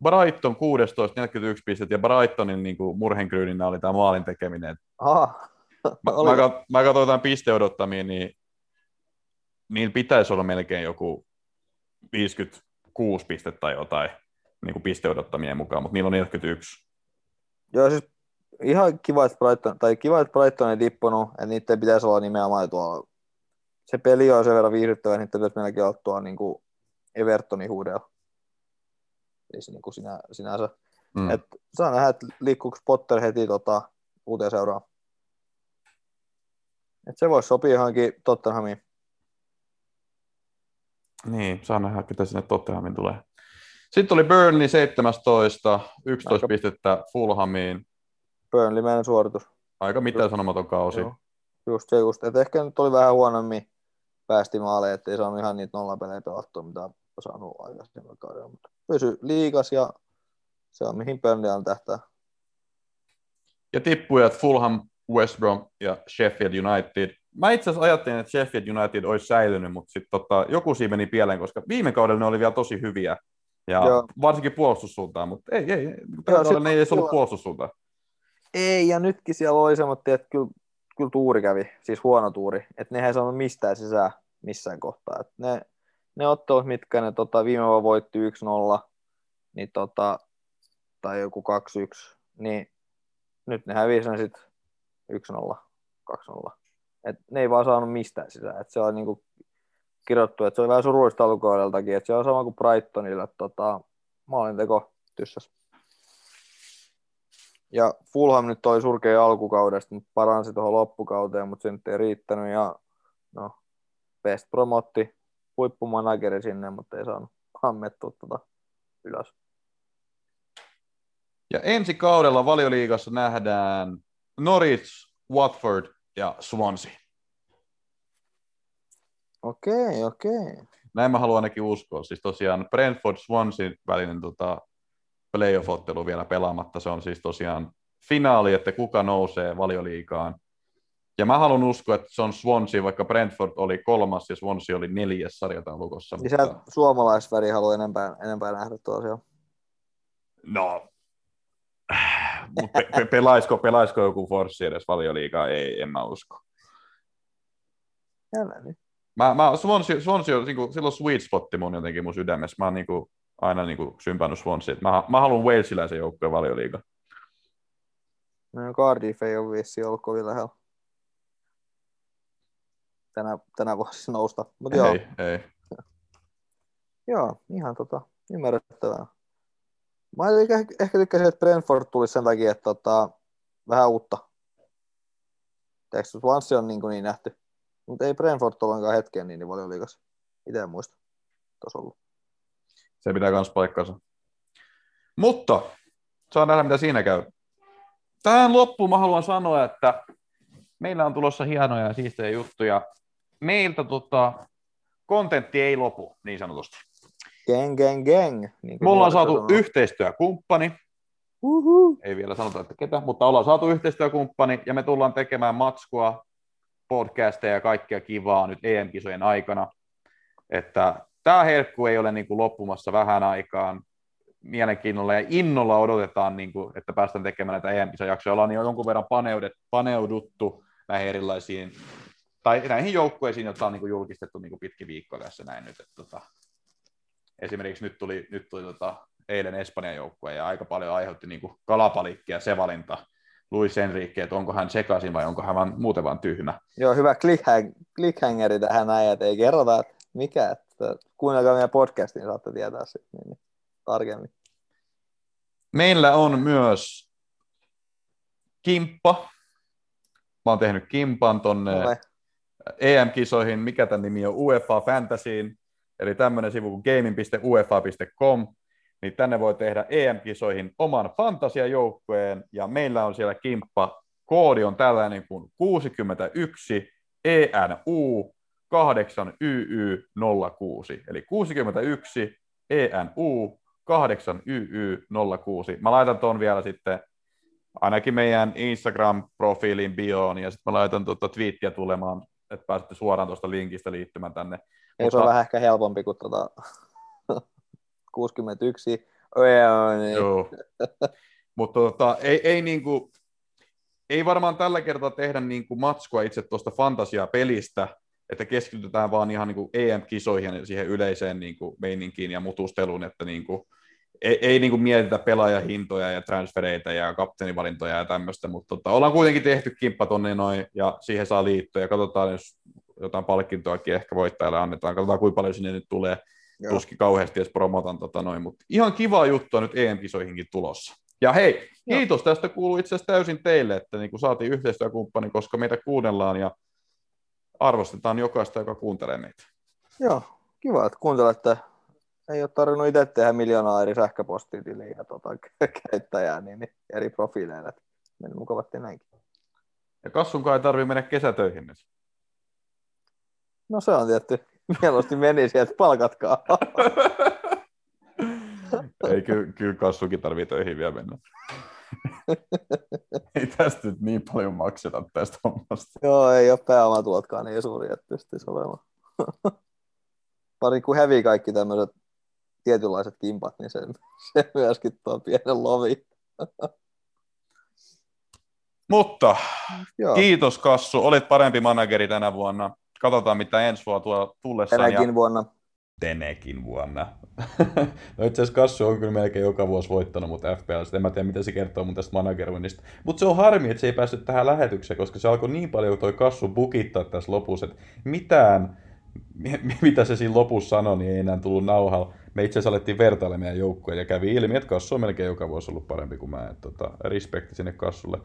Speaker 2: Brighton 16, 41 pistettä, ja Brightonin niin kuin murhenkryyninä oli tämä maalin tekeminen.
Speaker 3: Aha.
Speaker 2: Mä,
Speaker 3: Oli-
Speaker 2: mä, mä katsoin jotain pisteodottamia, niin niillä pitäisi olla melkein joku 56 pistettä tai jotain niin kuin pisteodottamien mukaan, mutta niillä on 41.
Speaker 3: Joo, siis ihan kiva, että Brighton, tai kiva, että Brighton ei tippunut, että niiden pitäisi olla nimenomaan tuolla. Se peli on sen verran viihdyttävä, että pitäisi melkein tuolla niin kuin Evertonin huudella. Siis niin kuin sinä, sinänsä.
Speaker 2: Mm.
Speaker 3: Et saa nähdä, että liikkuuko Potter heti tota, uuteen seuraan. Et se voisi sopia johonkin Tottenhamiin.
Speaker 2: Niin, saa nähdä, ketä sinne Tottenhamin tulee. Sitten oli Burnley 17, 11
Speaker 3: Aika-
Speaker 2: pistettä Fulhamiin.
Speaker 3: Burnley meidän suoritus.
Speaker 2: Aika mitään sanomaton kausi.
Speaker 3: Joo. Just se just, että ehkä nyt oli vähän huonommin päästi maaleja, ettei saanut ihan niitä nollapelejä pelattua, mitä on saanut aikaisemmin kaudella, mutta pysy liikas ja se on mihin Burnley on tähtää.
Speaker 2: Ja tippujat Fulham, West Brom ja Sheffield United. Mä itse asiassa ajattelin, että Sheffield United olisi säilynyt, mutta sitten tota, joku siinä meni pieleen, koska viime kaudella ne oli vielä tosi hyviä. Ja
Speaker 3: Joo.
Speaker 2: varsinkin puolustussuuntaan, mutta ei, ei, ei.
Speaker 3: Joo,
Speaker 2: ne ei edes ollut puolustussuuntaan.
Speaker 3: Ei, ja nytkin siellä oli semmoinen, että kyllä, kyllä tuuri kävi, siis huono tuuri, että ne ei saanut mistään sisään missään kohtaa. Et ne, ne ottelut, mitkä ne tota, viime vuonna voitti 1-0, niin tota, tai joku 2-1, niin nyt ne hävisi ne sitten 1-0, 2-0. Et ne ei vaan saanut mistään sisään. Et se on niinku kirjoittu, että se oli vähän surullista alkukaudeltakin, että se on sama kuin Brightonilla, että tota, maalinteko tyssäs. Ja Fulham nyt oli surkea alkukaudesta, mutta paransi tuohon loppukauteen, mutta se nyt ei riittänyt. Ja no, Best promotti huippumanageri sinne, mutta ei saanut hammettua tuota ylös.
Speaker 2: Ja ensi kaudella valioliigassa nähdään Norwich, Watford ja Swansea.
Speaker 3: Okei, okei.
Speaker 2: Näin mä haluan ainakin uskoa. Siis tosiaan Brentford-Swansea välinen tota, playoff-ottelu vielä pelaamatta. Se on siis tosiaan finaali, että kuka nousee valioliigaan. Ja mä haluan uskoa, että se on Swansea, vaikka Brentford oli kolmas ja Swansea oli neljäs sarjataulukossa.
Speaker 3: Niin sä suomalaisväri haluaa enempää, enempää nähdä tosiaan.
Speaker 2: No, pe- pe- pelaisko, pelaisko joku Forssi edes valioliigaa? Ei, en mä usko. Mä, mä, Swansea, Swansea on niinku, silloin sweet spotti mun jotenkin mun sydämessä. Mä oon niinku, aina niinku sympannut Swansea. Mä, mä haluan Walesiläisen joukkueen valioliiga.
Speaker 3: No, Cardiff ei ole vissiin ollut kovin lähellä. Tänä, tänä vuosi nousta. Mutta joo,
Speaker 2: Ei, ei.
Speaker 3: joo, ihan tota, ymmärrettävää. Mä ehkä, ehkä tykkäsin, että Brentford tuli sen takia, että tota, vähän uutta. Tiedätkö, Swansea on niin, kuin niin nähty. Mutta ei Brentford ollenkaan hetkeen niin, niin valioliigassa. Itse en muista. Tuossa ollut.
Speaker 2: Se pitää myös paikkansa. Mutta saa nähdä, mitä siinä käy. Tähän loppuun mä haluan sanoa, että meillä on tulossa hienoja ja siistejä juttuja. Meiltä tota, kontentti ei lopu, niin sanotusti.
Speaker 3: Gang, gang, gang. Niin
Speaker 2: Me ollaan
Speaker 3: nuoret
Speaker 2: saatu
Speaker 3: sanoo.
Speaker 2: yhteistyökumppani,
Speaker 3: Uhu.
Speaker 2: ei vielä sanota, että ketä, mutta ollaan saatu yhteistyökumppani ja me tullaan tekemään matskua, podcasteja ja kaikkea kivaa nyt EM-kisojen aikana. Että tämä herkku ei ole niin kuin loppumassa vähän aikaan. Mielenkiinnolla ja innolla odotetaan, niin kuin, että päästään tekemään näitä EM-kisajaksoja. Ollaan jo jonkun verran paneudet, paneuduttu näihin erilaisiin, tai näihin joukkueisiin, jotka on niin kuin julkistettu niin kuin pitki viikko tässä näin nyt. Että, tota, esimerkiksi nyt tuli, nyt tuli tota, eilen Espanjan joukkue ja aika paljon aiheutti niin kuin kalapalikkia se valinta Luis Enrique, että onko hän sekaisin vai onko hän vaan, muuten vaan tyhmä.
Speaker 3: Joo, hyvä cliffhang, cliffhangeri tähän näin, että ei kerrota, mikä, että kuunnelkaa meidän podcastin, niin saatte tietää sitten niin, niin, tarkemmin.
Speaker 2: Meillä on myös kimppa. Mä oon tehnyt kimpan tonne
Speaker 3: Ole.
Speaker 2: EM-kisoihin, mikä tämän nimi on, UEFA Fantasyin, eli tämmöinen sivu kuin gaming.uefa.com, niin tänne voi tehdä EM-kisoihin oman fantasiajoukkueen, ja meillä on siellä kimppa, koodi on tällainen kuin 61 ENU 8 YY 06, eli 61 ENU 8 YY 06. Mä laitan ton vielä sitten ainakin meidän Instagram-profiilin bioon, ja sitten mä laitan tuota twiittiä tulemaan että pääsette suoraan tuosta linkistä liittymään tänne.
Speaker 3: Ei
Speaker 2: Mutta-
Speaker 3: se on vähän ehkä helpompi kuin tota 61. Niin.
Speaker 2: Joo. Mutta tota, ei, ei, niinku, ei varmaan tällä kertaa tehdä niinku matskua itse tuosta fantasiapelistä, että keskitytään vaan ihan niinku EM-kisoihin ja siihen yleiseen niinku meininkiin ja mutusteluun, että niinku, ei, ei niinku mietitä pelaajahintoja ja transfereita ja kapteenivalintoja ja tämmöistä, mutta tota, ollaan kuitenkin tehty kimppa tonne noin ja siihen saa liittyä ja katsotaan, jos jotain palkintoakin ehkä voittajalle annetaan, katsotaan kuinka paljon sinne nyt tulee,
Speaker 3: Joo.
Speaker 2: tuskin kauheasti edes promotan tota noin, mutta ihan kivaa juttua nyt EM-kisoihinkin tulossa. Ja hei,
Speaker 3: Joo.
Speaker 2: kiitos tästä kuuluu itse asiassa täysin teille, että niin kuin saatiin yhteistyökumppani, koska meitä kuunnellaan ja arvostetaan jokaista, joka kuuntelee meitä.
Speaker 3: Joo, kiva, että kuuntelette. Ei ole tarvinnut itse tehdä miljoonaa eri sähköpostitiliä ja tota, käyttäjää niin, niin eri profiileille. että Meni mukavasti näinkin.
Speaker 2: Ja Kassunkaan ei tarvitse mennä kesätöihin nyt.
Speaker 3: No se on tietty. Mieluusti meni sieltä, palkatkaa.
Speaker 2: ei, kyllä, kyllä Kassukin tarvii töihin vielä mennä. ei tästä nyt niin paljon makseta tästä hommasta.
Speaker 3: Joo, ei ole pääomatulotkaan niin suuri, että pystyisi olemaan. Pari kun hävii kaikki tämmöiset tietynlaiset kimpat, niin se, se myöskin tuo pienen lovi.
Speaker 2: Mutta
Speaker 3: Joo,
Speaker 2: kiitos Kassu, olit parempi manageri tänä vuonna. Katsotaan mitä ensi vuonna tuo tullessaan.
Speaker 3: tänäkin
Speaker 2: ja...
Speaker 3: vuonna.
Speaker 2: Tenekin vuonna. no itse asiassa Kassu on kyllä melkein joka vuosi voittanut mut FPL, en mä tiedä mitä se kertoo mun tästä manageroinnista. Mutta se on harmi, että se ei päässyt tähän lähetykseen, koska se alkoi niin paljon toi Kassu bukittaa tässä lopussa, että mitään, mi- mitä se siinä lopussa sanoi, niin ei enää tullut nauhalla. Me itse asiassa alettiin vertailla meidän joukkoja ja kävi ilmi, että Kassu on melkein joka vuosi ollut parempi kuin mä. Et, tota, respekti sinne Kassulle.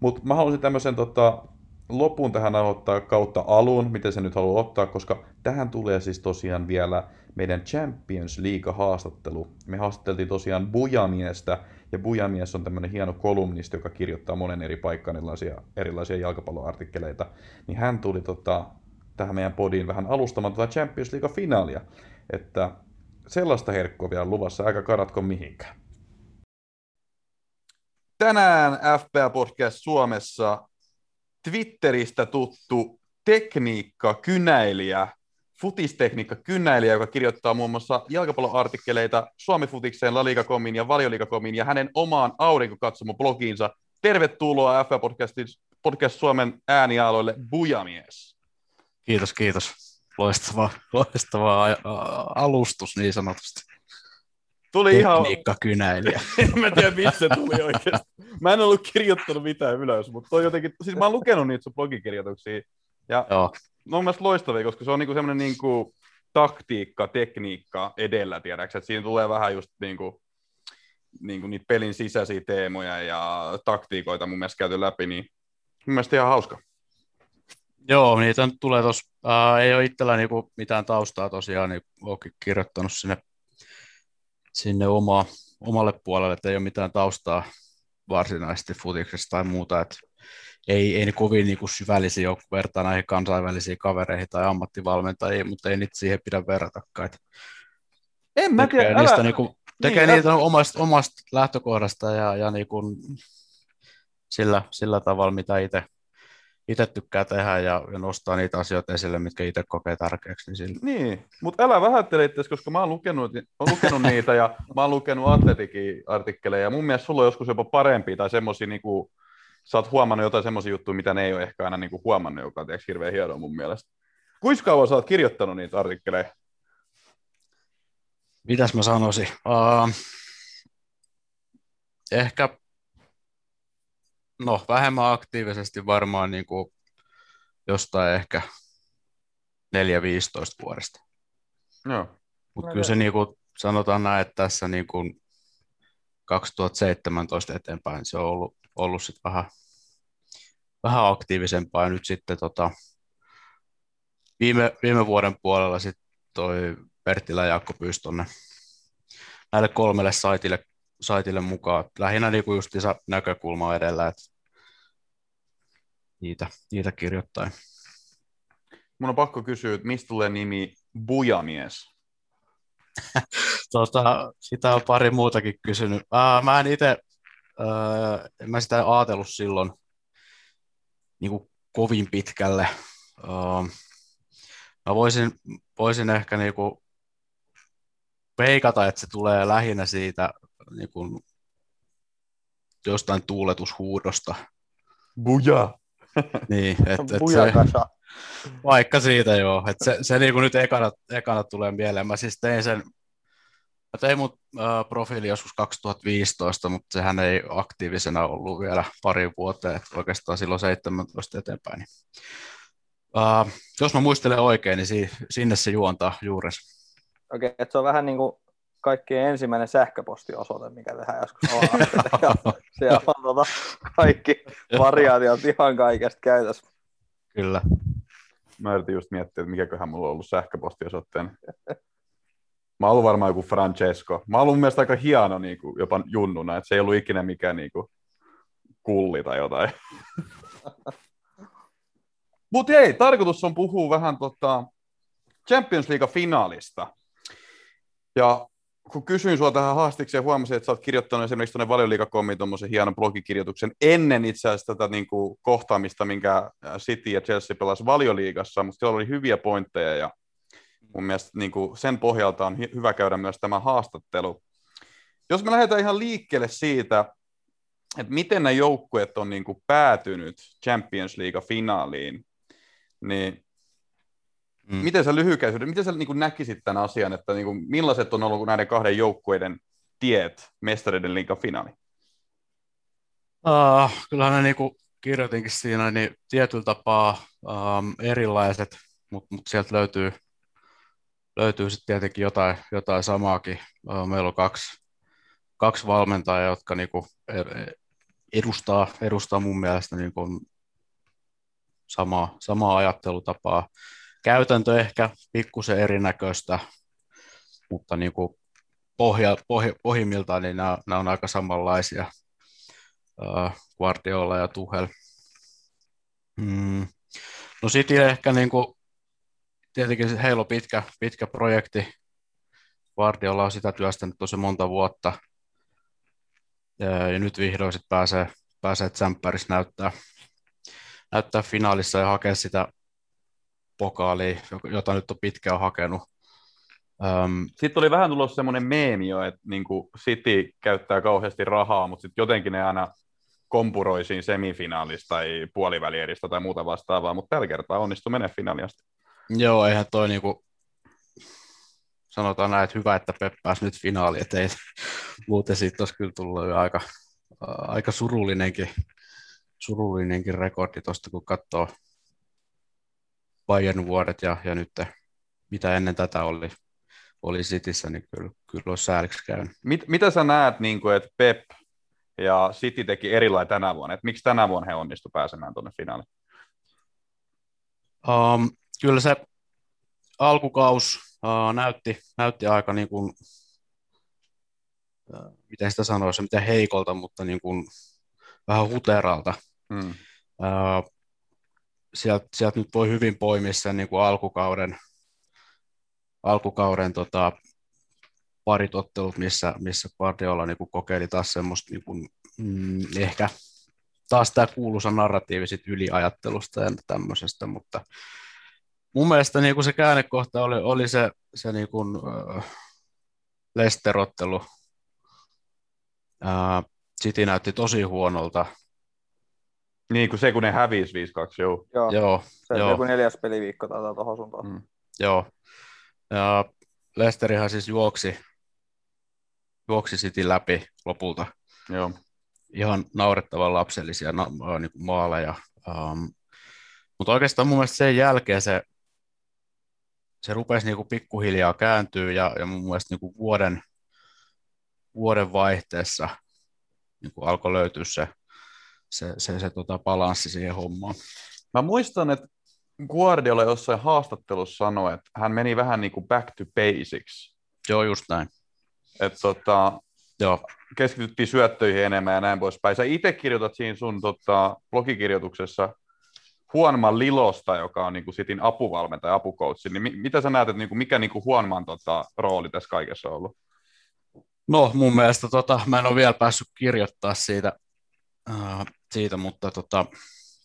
Speaker 2: Mutta mä haluaisin tämmöisen tota, lopun tähän aloittaa kautta alun, miten se nyt haluaa ottaa, koska tähän tulee siis tosiaan vielä meidän Champions League-haastattelu. Me haastateltiin tosiaan Bujamiestä, ja Bujamies on tämmöinen hieno kolumnisti, joka kirjoittaa monen eri paikkaan erilaisia, erilaisia jalkapalloartikkeleita. Niin hän tuli tota, tähän meidän podiin vähän alustamaan tätä Champions League-finaalia. Että sellaista herkkua vielä luvassa, aika karatko mihinkään. Tänään FPA Podcast Suomessa Twitteristä tuttu tekniikka-kynäilijä, futistekniikka-kynäilijä, joka kirjoittaa muun muassa jalkapalloartikkeleita Suomi-futikseen, La Liga.comin ja Valioliga.comin ja hänen omaan aurinkokatsomo-blogiinsa. Tervetuloa Podcastin, Podcast Suomen äänialoille, Bujamies.
Speaker 4: Kiitos, kiitos. Loistava, loistava alustus niin sanotusti.
Speaker 2: Tuli ihan,
Speaker 4: Tekniikkakynäilijä.
Speaker 2: en mä tiedä missä se tuli oikeasti. Mä en ollut kirjoittanut mitään ylös, mutta toi jotenkin, siis mä oon lukenut niitä sun blogikirjoituksia, ja
Speaker 4: Joo,
Speaker 2: ne on myös loistavia, koska se on niinku semmoinen niinku taktiikka, tekniikka edellä, tiedäksä, siinä tulee vähän just niinku, niinku niitä pelin sisäisiä teemoja ja taktiikoita mun mielestä käyty läpi, niin mun mielestä ihan hauska.
Speaker 4: Joo niitä tulee tuossa. Äh, ei ole itsellä niinku mitään taustaa tosiaan, niin olenkin kirjoittanut sinne, sinne omaa, omalle puolelle, että ei ole mitään taustaa varsinaisesti futiksesta tai muuta, että ei, ei ne kovin niinku syvällisiä ole, kun vertaa näihin kansainvälisiin kavereihin tai ammattivalmentajiin, mutta ei niitä siihen pidä verratakaan. että
Speaker 2: En mä
Speaker 4: tekee
Speaker 2: tiedä,
Speaker 4: niistä
Speaker 2: älä...
Speaker 4: niinku, tekee
Speaker 2: Niin,
Speaker 4: niitä omasta, omasta lähtökohdasta ja, ja niinku sillä, sillä tavalla, mitä itse itse tykkää tehdä ja, ja nostaa niitä asioita esille, mitkä itse kokee tärkeäksi. Niin sillä.
Speaker 2: Niin, mutta älä vähättele itse, koska mä oon lukenut, oon lukenut niitä ja mä oon lukenut atletikin artikkeleja ja mun mielestä sulla on joskus jopa parempi tai semmosia niinku, sä oot huomannut jotain semmoisia juttuja, mitä ne ei ole ehkä aina niinku huomannut, joka on tiiäks, hirveän hienoa mun mielestä. Kuinka kauan sä oot kirjoittanut niitä artikkeleja?
Speaker 4: Mitäs mä sanoisin? Uh, ehkä no, vähemmän aktiivisesti varmaan niin kuin jostain ehkä 4-15 vuodesta.
Speaker 2: Joo.
Speaker 4: Mutta kyllä se niin kuin, sanotaan näin, että tässä niin kuin 2017 eteenpäin se on ollut, ollut sit vähän, vähän aktiivisempaa. Ja nyt sitten tota, viime, viime vuoden puolella sitten toi Perttilä ja Jaakko pyysi tonne näille kolmelle saitille, saitille mukaan. Lähinnä niin kuin justiinsa näkökulma edellä, että niitä, niitä kirjoittain.
Speaker 2: Mun on pakko kysyä, että mistä tulee nimi Bujamies?
Speaker 4: Tota, sitä on pari muutakin kysynyt. Ää, mä en itse, ää, en mä sitä ajatellut silloin niin kuin kovin pitkälle, Uh, mä voisin, voisin ehkä niinku peikata, että se tulee lähinnä siitä niinku jostain tuuletushuudosta.
Speaker 2: Buja!
Speaker 4: Niin, et, et se,
Speaker 3: Bujakasa.
Speaker 4: vaikka siitä joo, että se, se niinku nyt ekana, ekana tulee mieleen. Mä siis tein sen, mä tein mun äh, profiili joskus 2015, mutta sehän ei aktiivisena ollut vielä pari vuoteen, että oikeastaan silloin 17 eteenpäin. Niin. Uh, jos mä muistelen oikein, niin si- sinne se juontaa juures.
Speaker 3: Okei, että se on vähän niin kuin kaikkien ensimmäinen sähköpostiosoite, mikä tehdään joskus ala Siellä on tota kaikki variaatiot ihan kaikesta käytössä.
Speaker 4: Kyllä.
Speaker 2: Mä yritin just miettiä, että mikäköhän mulla on ollut sähköpostiosoitteeni. Mä oon varmaan joku Francesco. Mä oon mun mielestä aika hieno niin kuin, jopa junnuna, että se ei ollut ikinä mikään niin kuin, kulli tai jotain. Mutta ei, tarkoitus on puhua vähän tota, Champions League-finaalista. Ja kun kysyin sinua tähän haastikseen, huomasin, että oot kirjoittanut esimerkiksi tuonne valioliikakommiin tuommoisen hienon blogikirjoituksen ennen itse asiassa tätä niin kuin, kohtaamista, minkä City ja Chelsea pelasivat valioliigassa, mutta siellä oli hyviä pointteja ja mun mielestä niin kuin, sen pohjalta on hy- hyvä käydä myös tämä haastattelu. Jos me lähdetään ihan liikkeelle siitä, että miten nämä joukkueet on niin kuin, päätynyt Champions League-finaaliin, niin Mm. Miten sä lyhykäisyyden, miten sä niin kuin näkisit tämän asian, että niin kuin, millaiset on ollut näiden kahden joukkueiden tiet mestareiden liigan finaali?
Speaker 4: Uh, kyllähän ne niin kuin kirjoitinkin siinä, niin tietyllä tapaa um, erilaiset, mutta mut sieltä löytyy, löytyy sitten tietenkin jotain, jotain samaakin. Uh, meillä on kaksi, kaksi valmentajaa, jotka niin kuin edustaa, edustaa mun mielestä niin kuin samaa, samaa ajattelutapaa käytäntö ehkä pikkusen erinäköistä, mutta niin kuin pohja, pohja, pohjimmiltaan niin nämä, nämä on aika samanlaisia, uh, Guardiola ja Tuhel. Mm. No sitten ehkä niin kuin, tietenkin heillä on pitkä, pitkä projekti, Guardiola on sitä työstänyt tosi monta vuotta, ja, ja nyt vihdoin sit pääsee, pääsee tsemppärissä näyttää, näyttää finaalissa ja hakea sitä pokaali, jota nyt on pitkään hakenut.
Speaker 2: Um, sitten oli vähän tullut semmoinen meemi jo, että niin kuin City käyttää kauheasti rahaa, mutta sitten jotenkin ne aina kompuroi siinä semifinaalista tai puolivälieristä tai muuta vastaavaa, mutta tällä kertaa onnistui mennä finaaliasta.
Speaker 4: Joo, eihän toi niinku, sanotaan näin, että hyvä, että Pep pääsi nyt finaaliin, että ei, muuten siitä olisi kyllä tullut jo aika, aika surullinenkin, surullinenkin rekordi tuosta, kun katsoo, Bayern vuodet ja, ja nyt mitä ennen tätä oli, oli Cityssä, niin kyllä, kyllä olisi sääliksi käynyt.
Speaker 2: Mit, mitä sä näet, niin kuin, että Pep ja City teki erilainen tänä vuonna? Että miksi tänä vuonna he onnistu pääsemään tuonne finaaliin?
Speaker 4: Um, kyllä se alkukaus uh, näytti, näytti aika niin kuin, uh, miten sitä sanoisi, miten heikolta, mutta niin kuin, vähän huteralta. Hmm. Uh, sieltä, sieltä nyt voi hyvin poimia sen niin kuin alkukauden, alkukauden tota, parit ottelut, missä, missä Guardiola niin kuin kokeili taas semmoista niin kuin, mm, ehkä taas tämä kuuluisa narratiivi sit yliajattelusta ja tämmöisestä, mutta mun mielestä niin kuin se käännekohta oli, oli se, se niin kuin, äh, Lesterottelu. Äh, City näytti tosi huonolta,
Speaker 2: niin kuin se, kun ne hävisi 5-2, joo.
Speaker 3: Joo,
Speaker 4: joo
Speaker 3: se
Speaker 4: joo.
Speaker 3: joku neljäs peliviikko taitaa tuohon suuntaan. Mm.
Speaker 4: Joo. Ja Lesterihan siis juoksi, juoksi City läpi lopulta.
Speaker 2: Joo.
Speaker 4: Ihan naurettavan lapsellisia na- niin maaleja. Um, mutta oikeastaan mun mielestä sen jälkeen se, se rupesi niin kuin pikkuhiljaa kääntyä ja, ja mun mielestä niin kuin vuoden, vuoden vaihteessa niin kuin alkoi löytyä se se, se, se tota, balanssi siihen hommaan.
Speaker 2: Mä muistan, että Guardiola jossain haastattelussa sanoi, että hän meni vähän niin kuin back to basics.
Speaker 4: Joo, just näin.
Speaker 2: Että tota,
Speaker 4: Joo.
Speaker 2: keskityttiin syöttöihin enemmän ja näin poispäin. Sä itse kirjoitat siinä sun tota, blogikirjoituksessa Huonman Lilosta, joka on niin kuin Sitin apuvalmentaja, apukoutsi, niin mi- mitä sä näet, että niin kuin, mikä niin kuin Huonman tota, rooli tässä kaikessa on ollut?
Speaker 4: No mun mielestä tota, mä en ole vielä päässyt kirjoittaa siitä, äh, siitä mutta tuosta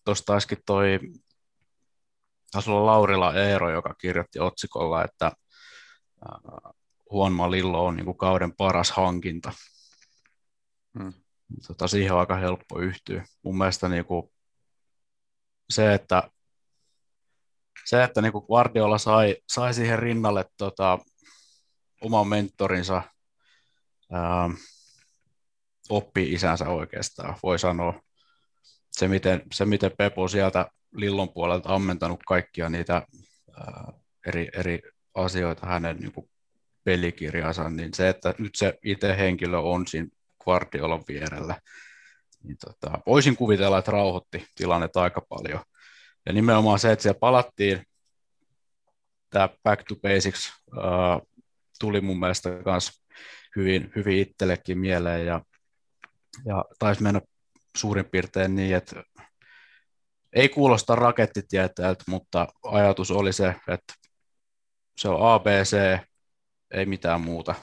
Speaker 4: tota, olisikin toi taisi olla Laurila Eero, joka kirjoitti otsikolla, että Juan Lillo on niin kauden paras hankinta. Hmm. Tota, siihen on aika helppo yhtyä. Mun mielestä niin kuin se, että, se, että niin kuin Guardiola sai, sai siihen rinnalle tota, oman mentorinsa, ää, oppi isänsä oikeastaan, voi sanoa. Se miten, se, miten Pepo sieltä Lillon puolelta ammentanut kaikkia niitä ää, eri, eri asioita hänen niin kuin pelikirjansa, niin se, että nyt se itse henkilö on siinä Guardiolan vierellä, niin tota, voisin kuvitella, että rauhoitti tilannetta aika paljon. Ja nimenomaan se, että siellä palattiin, tämä back to basics uh, tuli mun mielestä myös hyvin, hyvin itsellekin mieleen ja, ja taisi mennä suurin piirtein niin, että ei kuulosta rakettitieteeltä, mutta ajatus oli se, että se on ABC, ei mitään muuta.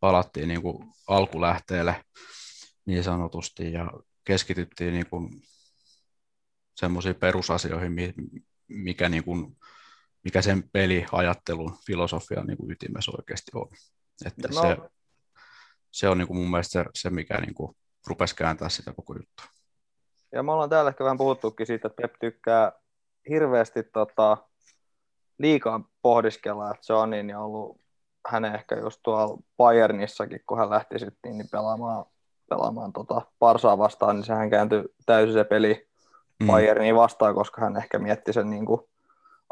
Speaker 4: Palattiin niin kuin alkulähteelle niin sanotusti ja keskityttiin niin kuin semmoisiin perusasioihin, mikä, niin kuin, mikä sen peliajattelun filosofian niin kuin ytimessä oikeasti on. Että no. se, se on niin kuin mun mielestä se, se mikä niin kuin rupesi kääntää sitä koko juttua.
Speaker 3: Ja me ollaan täällä ehkä vähän puhuttukin siitä, että Pep tykkää hirveästi tota, liikaa pohdiskella, että se on niin ollut hänen ehkä just tuolla Bayernissakin, kun hän lähti sitten niin pelaamaan, pelaamaan tota Parsaa vastaan, niin sehän kääntyi täysin se peli mm. Bayerniin vastaan, koska hän ehkä mietti sen niin kuin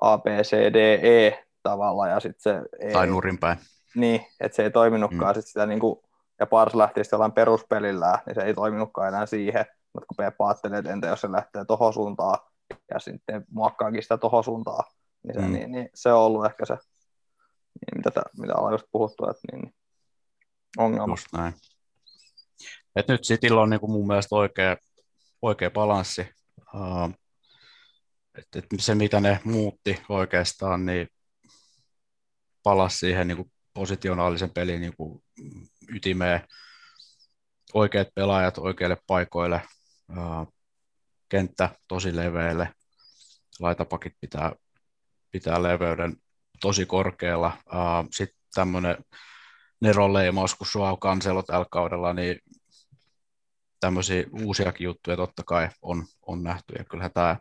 Speaker 3: A, B, C, D, E tavalla ja sitten se
Speaker 4: ei, Tai nurinpäin.
Speaker 3: Niin, että se ei toiminutkaan mm. sit sitä niin kuin, ja Pars lähti sitten jollain peruspelillä, niin se ei toiminutkaan enää siihen, mutta kun Pep ajattelee, että entä jos se lähtee tohon suuntaan ja sitten muokkaakin sitä tohon suuntaan, niin se, mm. niin, niin se on ollut ehkä se, niin mitä, tä, mitä ollaan just puhuttu, että niin, niin ongelma.
Speaker 4: Just näin. Et nyt Cityllä on niin kuin mun mielestä oikea, oikea balanssi. Uh, et, et se, mitä ne muutti oikeastaan, niin palasi siihen niin kuin positionaalisen pelin niin kuin ytimeen oikeat pelaajat oikeille paikoille, kenttä tosi leveille, laitapakit pitää pitää leveyden tosi korkealla. Sitten tämmöinen neronleimaus, kun Suau Cancelo tällä kaudella, niin tämmöisiä uusiakin juttuja totta kai on, on nähty. Ja kyllähän tämä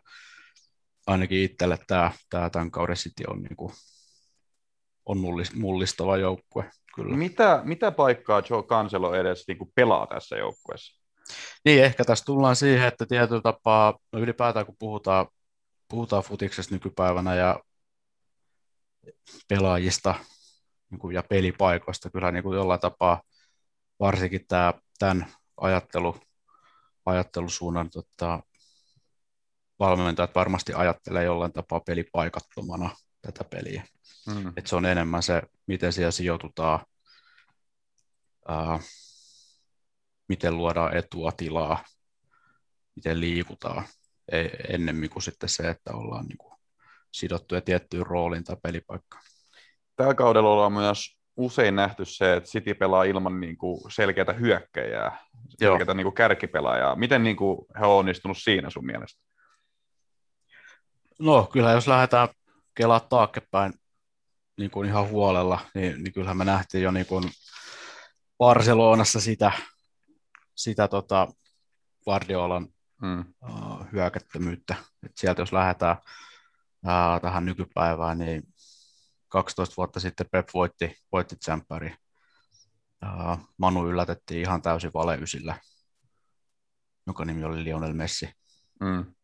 Speaker 4: ainakin itselle tämä, tämä tämän kauden City on, niin kuin, on mullistava joukkue. Kyllä.
Speaker 2: Mitä, mitä paikkaa Joe Cancelo edes niin kuin pelaa tässä joukkueessa?
Speaker 4: Niin, ehkä tässä tullaan siihen, että tietyllä tapaa, no ylipäätään kun puhutaan, puhutaan futiksesta nykypäivänä ja pelaajista niin kuin, ja pelipaikoista. Kyllä niin kuin jollain tapaa varsinkin tämä, tämän ajattelu, ajattelusuunnan tota, valmentajat varmasti ajattelee jollain tapaa pelipaikattomana tätä peliä. Mm. Et se on enemmän se, miten siellä sijoitutaan, ää, miten luodaan etua, tilaa, miten liikutaan, ei, ennemmin kuin sitten se, että ollaan niin kuin sidottuja tiettyyn rooliin tai pelipaikkaan.
Speaker 2: Tällä kaudella ollaan myös usein nähty se, että City pelaa ilman niin kuin selkeätä hyökkäjää, selkeätä niin kuin kärkipelaajaa. Miten niin kuin he on onnistunut siinä sun mielestä?
Speaker 4: No kyllä jos lähdetään kelaa taaksepäin niin kuin ihan huolella, niin, niin kyllähän me nähtiin jo niin kuin Barcelonassa sitä, sitä tota Guardiolan hmm. uh, hyökättömyyttä. Et sieltä jos lähdetään ää, tähän nykypäivään, niin 12 vuotta sitten Pep voitti, voitti tsemppäri. Manu yllätettiin ihan täysin valeysillä, jonka nimi oli Lionel Messi.
Speaker 2: Mm,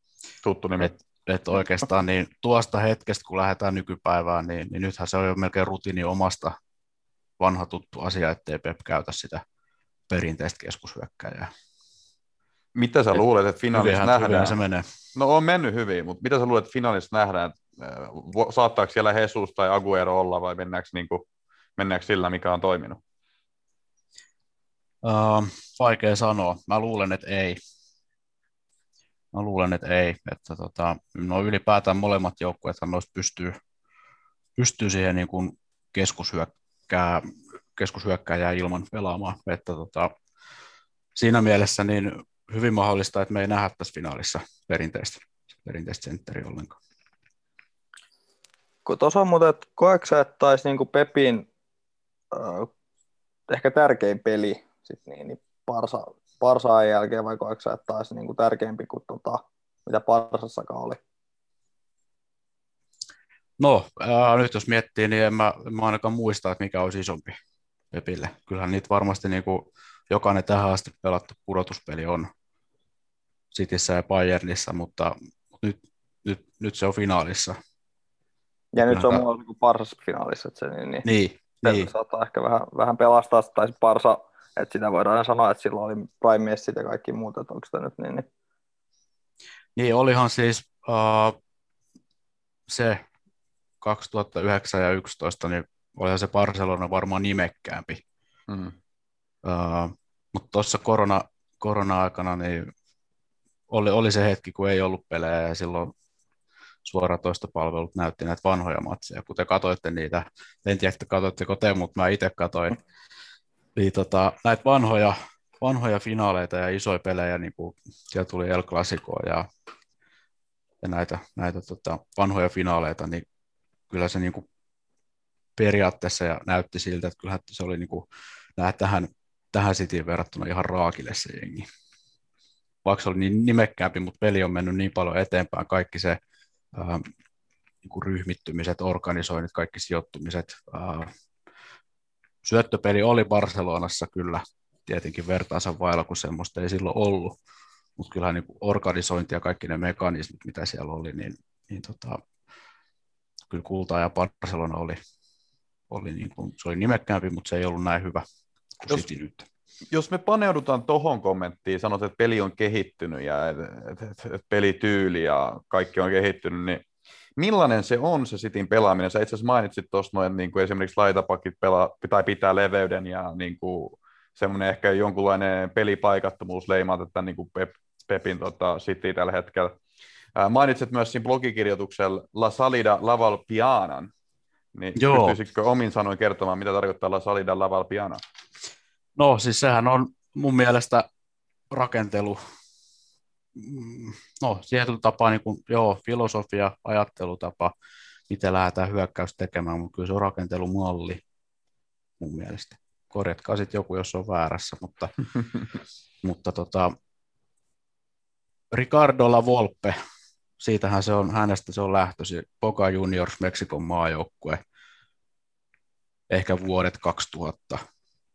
Speaker 2: tuttu nimi.
Speaker 4: Et, et oikeastaan niin tuosta hetkestä, kun lähdetään nykypäivään, niin, niin nythän se on jo melkein rutiini omasta vanha tuttu asia, ettei Pep käytä sitä perinteistä keskushyökkäjää.
Speaker 2: Mitä sä luulet, että finaalissa nähdään?
Speaker 4: se menee.
Speaker 2: No on mennyt hyvin, mutta mitä sä luulet, että finaalissa nähdään? Äh, saattaako siellä Jesus tai Aguero olla vai mennäänkö, niin kuin, mennäänkö sillä, mikä on toiminut?
Speaker 4: Uh, vaikea sanoa. Mä luulen, että ei. Mä luulen, että ei. Että tota, no ylipäätään molemmat joukkueet noista pystyy, pystyy siihen niin kuin keskushyökkää, keskushyökkääjää ilman pelaamaan. Että tota, siinä mielessä niin hyvin mahdollista, että me ei nähdä tässä finaalissa perinteistä, perinteistä sentteriä ollenkaan.
Speaker 3: kun tuossa on muuten, että koetko sä, että taisi niin Pepin äh, ehkä tärkein peli sit niin, niin Parsa, Parsaan jälkeen, vai koetko sä, että taisi niin kuin tärkeämpi kuin tota, mitä Parsassakaan oli?
Speaker 4: No, ää, nyt jos miettii, niin en mä, en mä ainakaan muista, että mikä olisi isompi Pepille. Kyllähän niitä varmasti niin kuin jokainen tähän asti pelattu pudotuspeli on Cityssä ja Bayernissa, mutta nyt, nyt, nyt se on finaalissa.
Speaker 3: Ja nyt se on mulla niin Parsas finaalissa, että se niin, niin,
Speaker 4: niin,
Speaker 3: se
Speaker 4: niin.
Speaker 3: saattaa ehkä vähän, vähän pelastaa, tai Parsa, että sitä voidaan sanoa, että silloin oli Prime Messi ja kaikki muut, että onko sitä nyt niin, niin.
Speaker 4: Niin, olihan siis uh, se 2009 ja 2011, niin olihan se Barcelona varmaan nimekkäämpi. Mm. Uh, mutta tuossa korona, korona-aikana niin oli, oli se hetki, kun ei ollut pelejä ja silloin suoratoistopalvelut näytti näitä vanhoja matseja. Kun te katsoitte niitä, en tiedä, että katsoitteko te, mutta mä itse katsoin niin tota, näitä vanhoja, vanhoja finaaleita ja isoja pelejä, niin kuin siellä tuli El Clasico ja, ja näitä, näitä tota, vanhoja finaaleita, niin kyllä se niin kuin periaatteessa ja näytti siltä, että kyllähän se oli niin kuin, tähän, tähän Cityin verrattuna ihan raakille se jengi. Vaikka se oli niin nimekkäämpi, mutta peli on mennyt niin paljon eteenpäin, kaikki se ää, niin kuin ryhmittymiset, organisoinnit, kaikki sijoittumiset. Ää, syöttöpeli oli Barcelonassa kyllä tietenkin vertaansa vailla, kun semmoista ei silloin ollut, mutta kyllähän niin kuin organisointi ja kaikki ne mekanismit, mitä siellä oli, niin, niin tota, kyllä Kulta ja Barcelona oli, oli niin kuin, se oli nimekkäämpi, mutta se ei ollut näin hyvä kuin jos, City nyt.
Speaker 2: Jos me paneudutaan tuohon kommenttiin, sanot, että peli on kehittynyt ja et, et, et pelityyli ja kaikki on kehittynyt, niin millainen se on se Cityn pelaaminen? Sä itse asiassa mainitsit tuossa noin, niin kuin esimerkiksi laitapakit pelaa, pitää pitää leveyden ja niin kuin, semmoinen ehkä jonkunlainen pelipaikattomuus leimaa tätä niin kuin Pep, Pepin tota, City tällä hetkellä. Mainitsit myös siinä blogikirjoituksella La Salida Laval Pianan, niin Joo. pystyisikö omin sanoin kertomaan, mitä tarkoittaa La Salida Laval Piana?
Speaker 4: No siis sehän on mun mielestä rakentelu, no tietyllä tapaa niin kuin, joo, filosofia, ajattelutapa, miten lähdetään hyökkäys tekemään, mutta kyllä se on rakentelumalli mun mielestä. Korjatkaa sitten joku, jos on väärässä, mutta, mutta tota, Ricardo La Volpe siitähän se on, hänestä se on lähtöisin. Boca Juniors, Meksikon maajoukkue, ehkä vuodet 2000,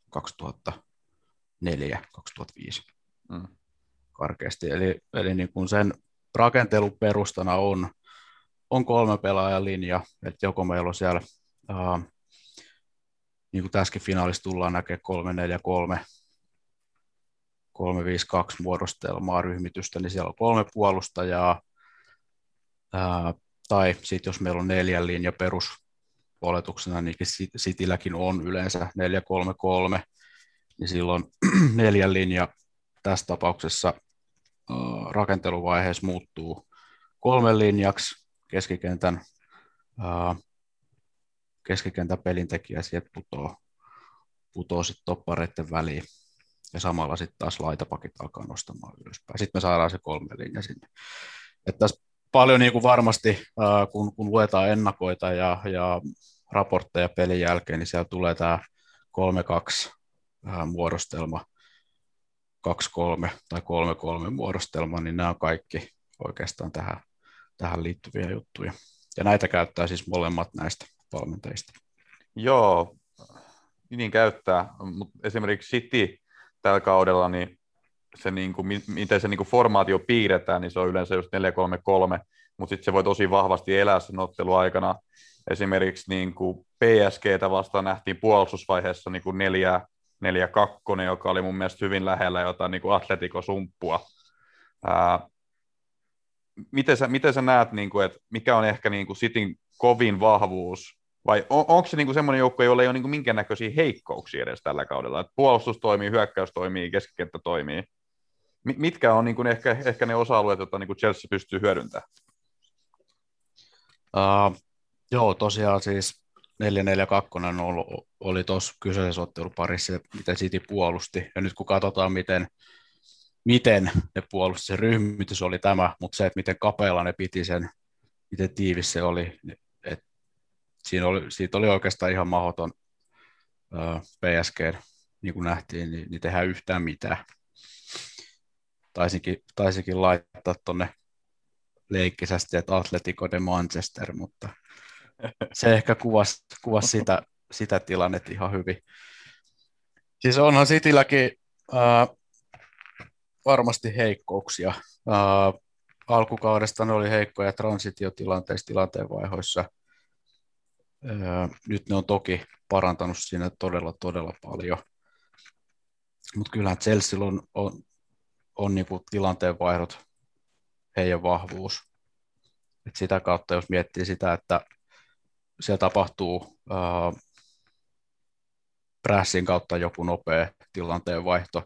Speaker 4: 2004, 2005 mm. Karkeasti. Eli, eli niin kuin sen rakenteluperustana on, on kolme pelaajan linja, että joko meillä on siellä, uh, niin kuin tässäkin finaalissa tullaan näkemään 3-4-3, 3-5-2 muodostelmaa ryhmitystä, niin siellä on kolme puolustajaa, Ää, tai sitten jos meillä on neljän linja perus oletuksena, niin Citylläkin on yleensä 4-3-3, niin silloin neljän linja tässä tapauksessa rakenteluvaiheessa muuttuu kolmen linjaksi keskikentän, keskikentän pelintekijä sieltä putoo, putoo sitten toppareiden väliin ja samalla sitten taas laitapakit alkaa nostamaan ylöspäin. Sitten me saadaan se kolme linja sinne. Että tässä paljon niin kuin varmasti, kun, kun luetaan ennakoita ja, ja raportteja pelin jälkeen, niin siellä tulee tämä 3-2 muodostelma, 2-3 tai 3-3 muodostelma, niin nämä on kaikki oikeastaan tähän, tähän liittyviä juttuja. Ja näitä käyttää siis molemmat näistä valmentajista.
Speaker 2: Joo, niin käyttää, mutta esimerkiksi City tällä kaudella, niin se, niin kuin, miten se niin kuin formaatio piirretään, niin se on yleensä just 4-3-3, mutta sitten se voi tosi vahvasti elää sen aikana. Esimerkiksi niin kuin PSGtä vastaan nähtiin puolustusvaiheessa niin kuin 4 4-2, joka oli mun mielestä hyvin lähellä jotain niin kuin Atletico-sumppua. Ää, miten, sä, miten sä näet, niin kuin, että mikä on ehkä niin kuin Cityn kovin vahvuus, vai on, onko se niin semmoinen joukko, jolla ei ole niin kuin minkäännäköisiä heikkouksia edes tällä kaudella? Että puolustus toimii, hyökkäys toimii, keskikenttä toimii mitkä on niin kuin ehkä, ehkä ne osa-alueet, joita niin kuin Chelsea pystyy hyödyntämään?
Speaker 4: Uh, joo, tosiaan siis 4-4-2 oli, oli tuossa kyseisessä otteluparissa, miten City puolusti. Ja nyt kun katsotaan, miten, miten ne puolusti, se ryhmitys oli tämä, mutta se, että miten kapealla ne piti sen, miten tiivis se oli, että siinä oli, siitä oli oikeastaan ihan mahdoton PSG, niin kuin nähtiin, niin, niin tehdään yhtään mitään. Taisinkin, taisinkin laittaa tuonne leikkisästi, että Atletico de Manchester, mutta se ehkä kuvasi, kuvasi sitä, sitä tilannetta ihan hyvin. Siis onhan Citylläkin äh, varmasti heikkouksia. Äh, alkukaudesta ne oli heikkoja transitiotilanteissa, tilanteenvaihoissa. Äh, nyt ne on toki parantanut siinä todella, todella paljon. Mutta kyllähän Chelsea on, on, on niinku tilanteenvaihdot heidän vahvuus. Et sitä kautta, jos miettii sitä, että siellä tapahtuu ää, prässin kautta joku nopea tilanteenvaihto,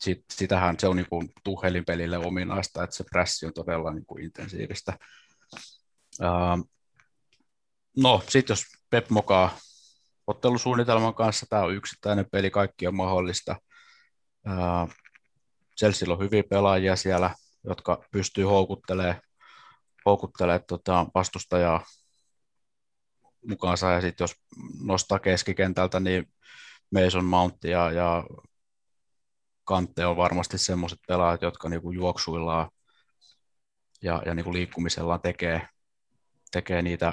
Speaker 4: Sit, sitähän se on niin kuin Tuhelin pelille ominaista, että se prässi on todella niin kuin intensiivistä. Ää, no, sitten jos Pep mokaa ottelusuunnitelman kanssa, tämä on yksittäinen peli, kaikki on mahdollista. Chelsea on hyviä pelaajia siellä, jotka pystyy houkuttelemaan, houkuttelemaan tota vastustajaa mukaansa, ja sitten jos nostaa keskikentältä, niin Mason Mount ja, ja Kante on varmasti semmoiset pelaajat, jotka niinku juoksuillaan ja, ja niinku liikkumisellaan tekee, tekee niitä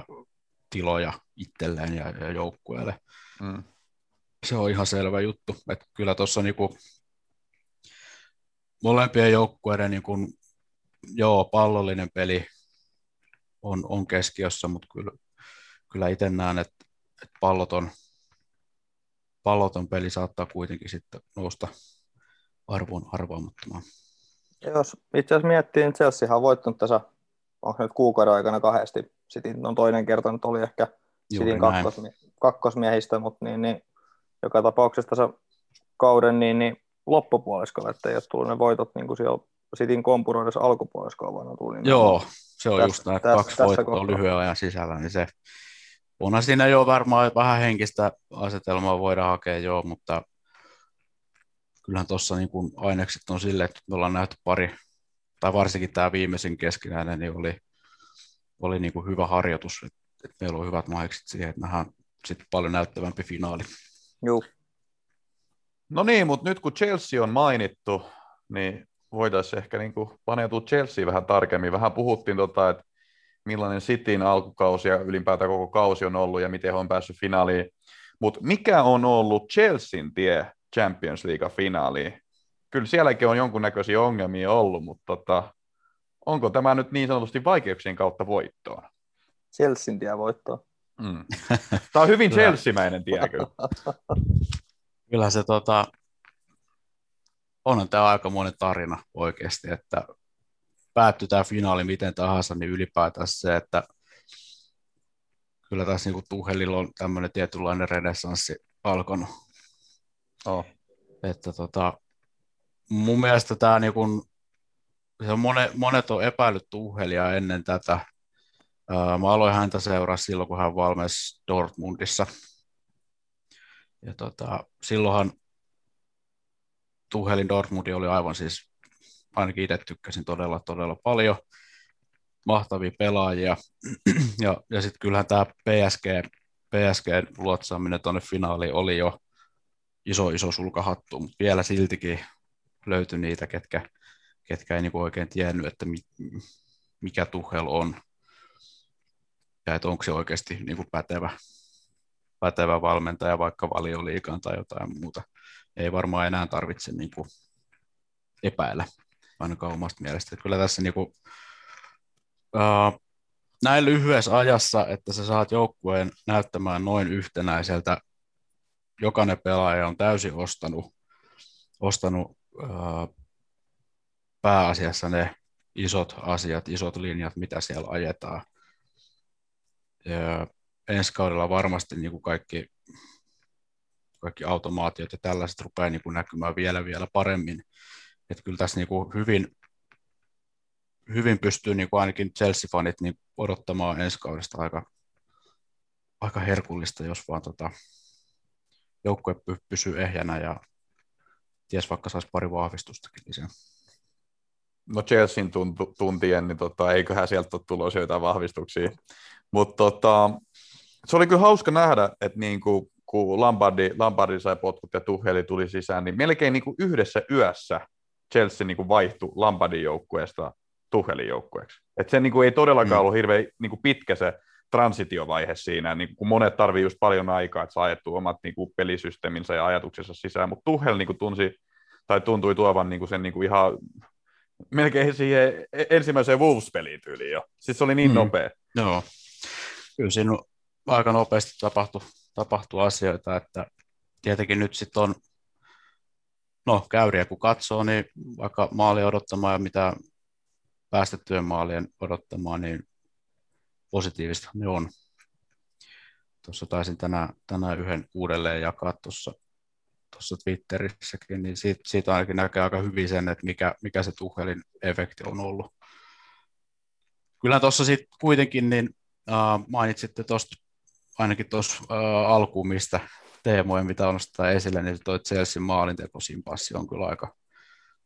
Speaker 4: tiloja itselleen ja, ja joukkueelle. Mm. Se on ihan selvä juttu. Että kyllä tuossa niinku molempien joukkueiden niinku, joo, pallollinen peli on, on keskiössä, mutta kyllä, kyllä itse näen, että, että palloton, palloton peli saattaa kuitenkin sitten nousta arvoon arvaamattomaan.
Speaker 3: Jos itse asiassa miettii, niin Chelsea on voittanut tässä, onko nyt kuukauden aikana kahdesti, sitten on toinen kerta nyt oli ehkä Sitin kakkosmie- kakkosmiehistä, mutta niin, niin, joka tapauksessa tässä kauden niin, niin loppupuoliskolla, että ei ole tullut ne voitot niin kuin siellä Sitin kompuroidessa alkupuoliskolla, vaan on tullut niin
Speaker 4: Joo, se on tässä, just näin, että kaksi voittoa lyhyen ajan sisällä, niin se onhan siinä jo varmaan vähän henkistä asetelmaa voidaan hakea joo, mutta kyllähän tuossa niin ainekset on silleen, että me ollaan nähty pari, tai varsinkin tämä viimeisin keskinäinen, niin oli, oli niin kuin hyvä harjoitus, että, että meillä on hyvät mahdollisuudet siihen, että nähdään sitten paljon näyttävämpi finaali.
Speaker 3: Joo.
Speaker 2: No niin, mutta nyt kun Chelsea on mainittu, niin voitaisiin ehkä niin kuin paneutua Chelsea vähän tarkemmin. Vähän puhuttiin, tota, että millainen Cityn alkukausi ja ylipäätään koko kausi on ollut ja miten he on päässyt finaaliin. Mutta mikä on ollut Chelsean tie Champions League-finaaliin? Kyllä sielläkin on jonkunnäköisiä ongelmia ollut, mutta tota, onko tämä nyt niin sanotusti vaikeuksien kautta voittoon?
Speaker 3: Chelsean tie voittoon.
Speaker 2: Mm. Tämä on hyvin Chelsea-mäinen tie kyllä.
Speaker 4: Kyllä se tota, onhan tämä aika monen tarina oikeasti, että päättyi tämä finaali miten tahansa, niin ylipäätään se, että kyllä tässä niin Tuhelilla on tämmöinen tietynlainen renessanssi alkanut. Oh. Että tota, mun mielestä tämä niin kuin, se on monet, monet on epäillyt Tuhelia ennen tätä. Mä aloin häntä seuraa silloin, kun hän valmesi Dortmundissa. Ja tota, silloinhan Tuhelin Dortmundi oli aivan siis, ainakin itse tykkäsin todella, todella paljon. Mahtavia pelaajia. ja ja sitten kyllähän tämä PSG, PSG luotsaaminen tuonne finaaliin oli jo iso, iso sulkahattu, mutta vielä siltikin löytyi niitä, ketkä, ketkä ei niinku oikein tiennyt, että mi, mikä Tuhel on ja että onko se oikeasti niinku pätevä, pätevä valmentaja vaikka valioliikaan tai jotain muuta. Ei varmaan enää tarvitse niinku epäillä ainakaan omasta mielestä. Että kyllä tässä niinku, uh, näin lyhyessä ajassa, että sä saat joukkueen näyttämään noin yhtenäiseltä jokainen pelaaja on täysin ostanut, ostanut ää, pääasiassa ne isot asiat, isot linjat, mitä siellä ajetaan. Ja ensi kaudella varmasti niin kuin kaikki, kaikki automaatiot ja tällaiset rupeaa niin kuin näkymään vielä vielä paremmin. Että kyllä tässä niin kuin hyvin, hyvin pystyy niin kuin ainakin Chelsea-fanit niin odottamaan ensi kaudesta aika, aika herkullista, jos vaan tota, joukkue pysyy ehjänä ja ties vaikka saisi pari vahvistustakin lisää.
Speaker 2: No Chelsean tuntien, niin tota, eiköhän sieltä ole tulossa jotain vahvistuksia. Mutta tota, se oli kyllä hauska nähdä, että niin kuin, kun Lampardi, Lampardi sai potkut ja Tuheli tuli sisään, niin melkein niin kuin yhdessä yössä Chelsea niin kuin vaihtui Lampardin joukkueesta Tuhelin joukkueeksi. Et se niin kuin, ei todellakaan mm. ollut hirveän niin kuin pitkä se transitiovaihe siinä, niin kun monet tarvii just paljon aikaa, että saa ajettua omat niin kuin pelisysteeminsä ja ajatuksensa sisään, mutta Tuhel niin kuin tunsi, tai tuntui tuovan niin kuin sen niin kuin ihan melkein siihen e-, ensimmäiseen Wolves-peliin tyyliin jo. Siis se oli niin mm. nopea.
Speaker 4: Joo. Kyllä siinä aika nopeasti tapahtui, tapahtui asioita, että tietenkin nyt sitten on, no käyriä kun katsoo, niin vaikka maali odottamaan ja mitä päästettyjen maalien odottamaan, niin positiivista ne on. Tuossa taisin tänään, tänään yhden uudelleen jakaa tuossa, tuossa Twitterissäkin, niin siitä, siitä ainakin näkee aika hyvin sen, että mikä, mikä se Tuhelin efekti on ollut. Kyllä tuossa sitten kuitenkin niin, äh, mainitsitte tuosta ainakin tuossa äh, alkuun, mistä teemoja, mitä on nostaa esille, niin toi Chelsea passi on kyllä aika,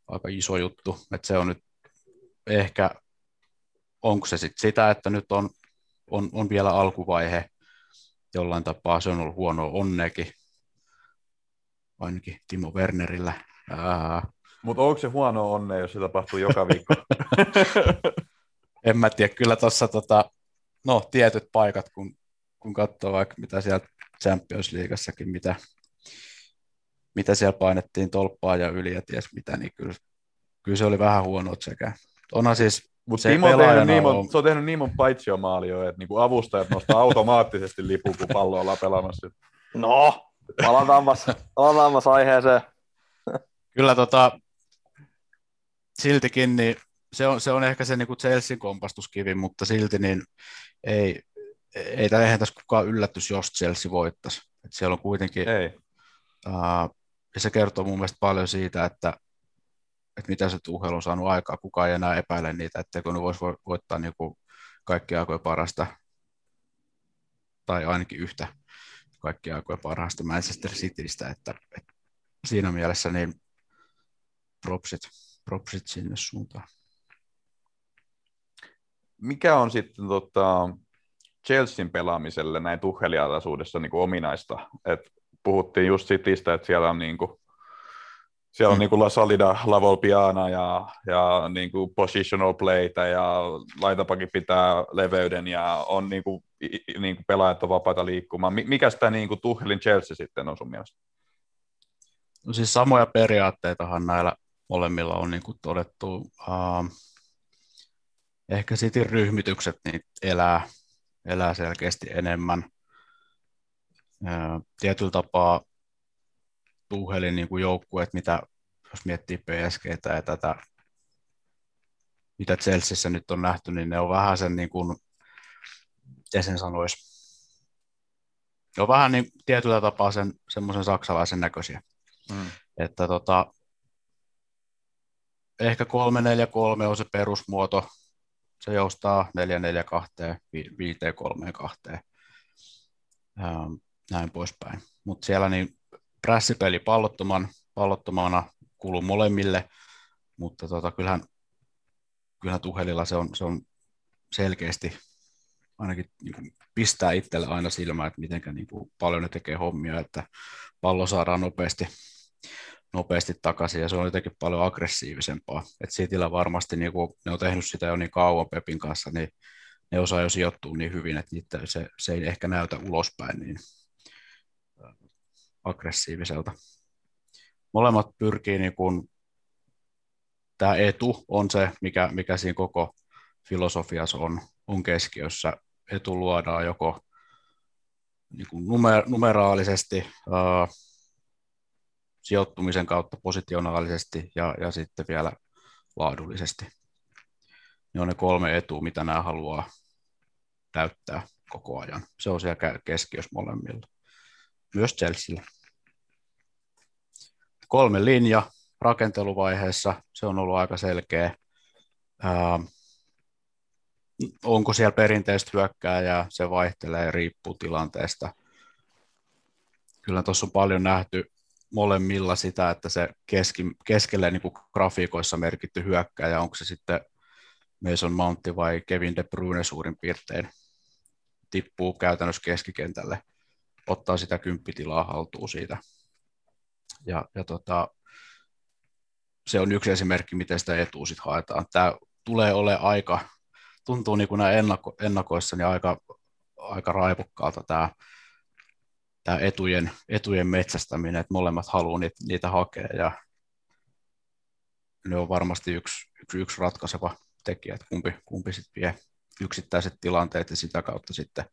Speaker 4: aika iso juttu. että se on nyt ehkä, onko se sitten sitä, että nyt on on, on vielä alkuvaihe jollain tapaa, se on ollut huono onnekin, ainakin Timo Wernerillä.
Speaker 2: Mutta onko se huono onne, jos se tapahtuu joka viikko?
Speaker 4: en mä tiedä, kyllä tuossa tota, no, tietyt paikat, kun, kun katsoo vaikka mitä siellä Champions Leagueassakin, mitä, mitä siellä painettiin tolppaa ja yli ja ties mitä, niin kyllä, kyllä se oli vähän huono sekä. Onhan siis
Speaker 2: mutta Timo on tehnyt niin, on... se on tehnyt niin mun paitsiomaali jo, että niinku avustajat nostaa automaattisesti lipu, kun pallo ollaan pelaamassa.
Speaker 3: No, palataanpas, palataanpas aiheeseen.
Speaker 4: Kyllä tota, siltikin niin se on, se on ehkä se niin kuin Chelsean kompastuskivi, mutta silti niin ei, ei, eihän tässä kukaan yllätys, jos Chelsea voittaisi. Et siellä on kuitenkin,
Speaker 2: ei.
Speaker 4: Uh, ja se kertoo mun mielestä paljon siitä, että että mitä se Tuhel on saanut aikaa, kukaan ei enää epäile niitä, etteikö ne voisi voittaa niin kuin kaikki aikojen parasta, tai ainakin yhtä kaikki aikojen parhaasta Manchester Citystä, että, että siinä mielessä niin propsit, propsit sinne suuntaan.
Speaker 2: Mikä on sitten tota, Chelsean pelaamiselle näin tuhelialaisuudessa niin ominaista? Et puhuttiin just Citystä, että siellä on niin kuin siellä on mm. niin kuin La Salida, La Volpiana ja, ja niin kuin positional playtä ja laitapakin pitää leveyden ja on niin kuin, niin kuin pelaajat on vapaita liikkumaan. Mikä sitä niin kuin Tuhelin Chelsea sitten on sun mielestä?
Speaker 4: No siis samoja periaatteitahan näillä molemmilla on niin kuin todettu. Uh, ehkä sitten ryhmitykset niin elää, elää selkeästi enemmän. Tietyllä tapaa Tuhelin niin kuin joukkueet, mitä jos miettii PSGtä ja tätä, mitä Chelseassa nyt on nähty, niin ne on vähän sen niin kuin, miten sen sanoisi, ne on vähän niin tietyllä tapaa sen, semmoisen saksalaisen näköisiä. Mm. Että tota, ehkä 3-4-3 on se perusmuoto, se joustaa 4-4-2, 5-3-2, näin poispäin. Mutta siellä niin prässipeli pallottoman, pallottomana kuuluu molemmille, mutta tota, kyllähän, kyllähän Tuhelilla se on, se on selkeästi ainakin niin kuin pistää itselle aina silmään, että miten niin paljon ne tekee hommia, että pallo saadaan nopeasti, nopeasti takaisin ja se on jotenkin paljon aggressiivisempaa. Et Cityllä varmasti niin kuin, ne on tehnyt sitä jo niin kauan Pepin kanssa, niin ne osaa jo sijoittua niin hyvin, että niitä, se, se ei ehkä näytä ulospäin niin aggressiiviselta. Molemmat pyrkii, niin kuin, tämä etu on se, mikä, mikä siinä koko filosofiassa on, on keskiössä. Etu luodaan joko niin kuin numer, numeraalisesti, sijoittumisen kautta positionaalisesti ja, ja sitten vielä laadullisesti. Ne on ne kolme etua, mitä nämä haluaa täyttää koko ajan. Se on siellä keskiössä molemmilla. Myös Chelsealla kolme linja rakenteluvaiheessa, se on ollut aika selkeä. Ää, onko siellä perinteistä hyökkääjää, se vaihtelee, riippuu tilanteesta. Kyllä tuossa on paljon nähty molemmilla sitä, että se keski, keskelle niin kuin grafiikoissa merkitty hyökkääjä, onko se sitten Mason Mountti vai Kevin De Bruyne suurin piirtein, tippuu käytännössä keskikentälle, ottaa sitä kymppitilaa haltuun siitä. Ja, ja tota, se on yksi esimerkki, miten sitä etua sit haetaan. Tämä tulee ole aika, tuntuu niin kuin ennako, ennakoissa niin aika, aika raivokkaalta tämä, tämä etujen, etujen metsästäminen, että molemmat haluaa niitä, niitä hakea ja ne on varmasti yksi, yksi, yksi ratkaiseva tekijä, että kumpi, kumpi sitten vie yksittäiset tilanteet ja sitä kautta sitten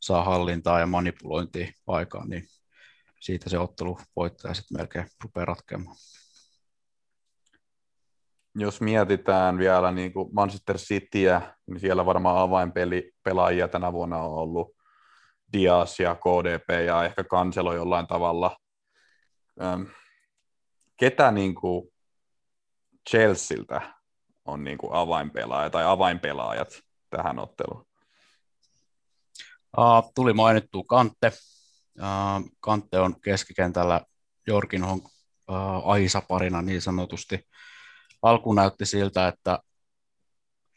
Speaker 4: saa hallintaa ja manipulointia aikaan, niin siitä se ottelu voittaja sitten melkein rupeaa ratkeamaan.
Speaker 2: Jos mietitään vielä niin kuin Manchester Cityä, niin siellä varmaan avainpeli pelaajia tänä vuonna on ollut Dias ja KDP ja ehkä Kanselo jollain tavalla. Ketä niin kuin Chelsealtä on niin kuin avainpelaaja tai avainpelaajat tähän otteluun?
Speaker 4: Uh, tuli mainittu Kante. Uh, Kante on keskikentällä Jorginhon uh, Aisa-parina niin sanotusti. Alku näytti siltä, että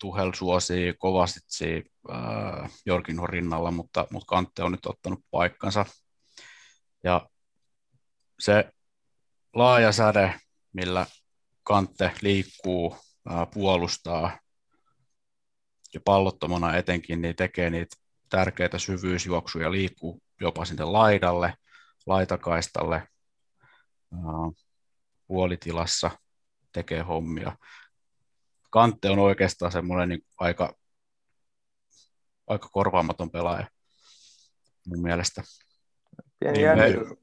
Speaker 4: Tuhel suosii kovasti uh, Jorginhon rinnalla, mutta, mutta Kante on nyt ottanut paikkansa. Ja se laaja säde, millä Kante liikkuu, puolustaa ja pallottomana etenkin, niin tekee niitä tärkeitä syvyysjuoksuja, liikkuu jopa sinne laidalle, laitakaistalle, puolitilassa tekee hommia. Kante on oikeastaan semmoinen niin aika, aika korvaamaton pelaaja mun mielestä.
Speaker 3: Pieni niin jännitys, me...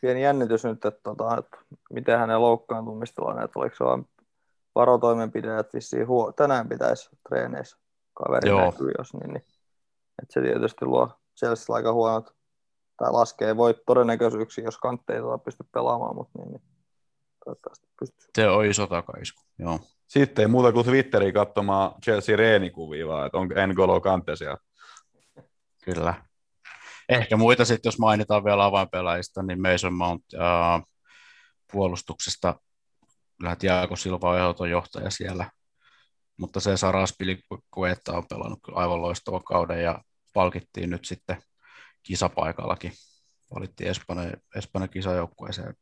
Speaker 3: pieni jännitys nyt, että, tota, että miten hänen loukkaantumistilanne, että oliko se vain varotoimenpide, että vissiin huo- tänään pitäisi treeneissä kaveri Joo. näkyy, jos niin, niin. Että se tietysti luo Chelsea aika huonot, tai laskee voit todennäköisyyksiä, jos kantteja ei pysty pelaamaan, mutta niin, niin toivottavasti pystyy.
Speaker 4: Se on iso takaisku, joo.
Speaker 2: Sitten ei muuta kuin Twitteriin katsomaan Chelsea reenikuvia, vaan että onko N'Golo Kante siellä.
Speaker 4: Kyllä. Ehkä muita sitten, jos mainitaan vielä avainpelaajista, niin Mason Mount äh, puolustuksesta kyllä Tiago Silva on ehdoton johtaja siellä, mutta se Saras Pilikuetta on pelannut kyllä aivan loistavan kauden ja palkittiin nyt sitten kisapaikallakin. Valittiin Espanjan, Espanjan kisajoukkueeseen.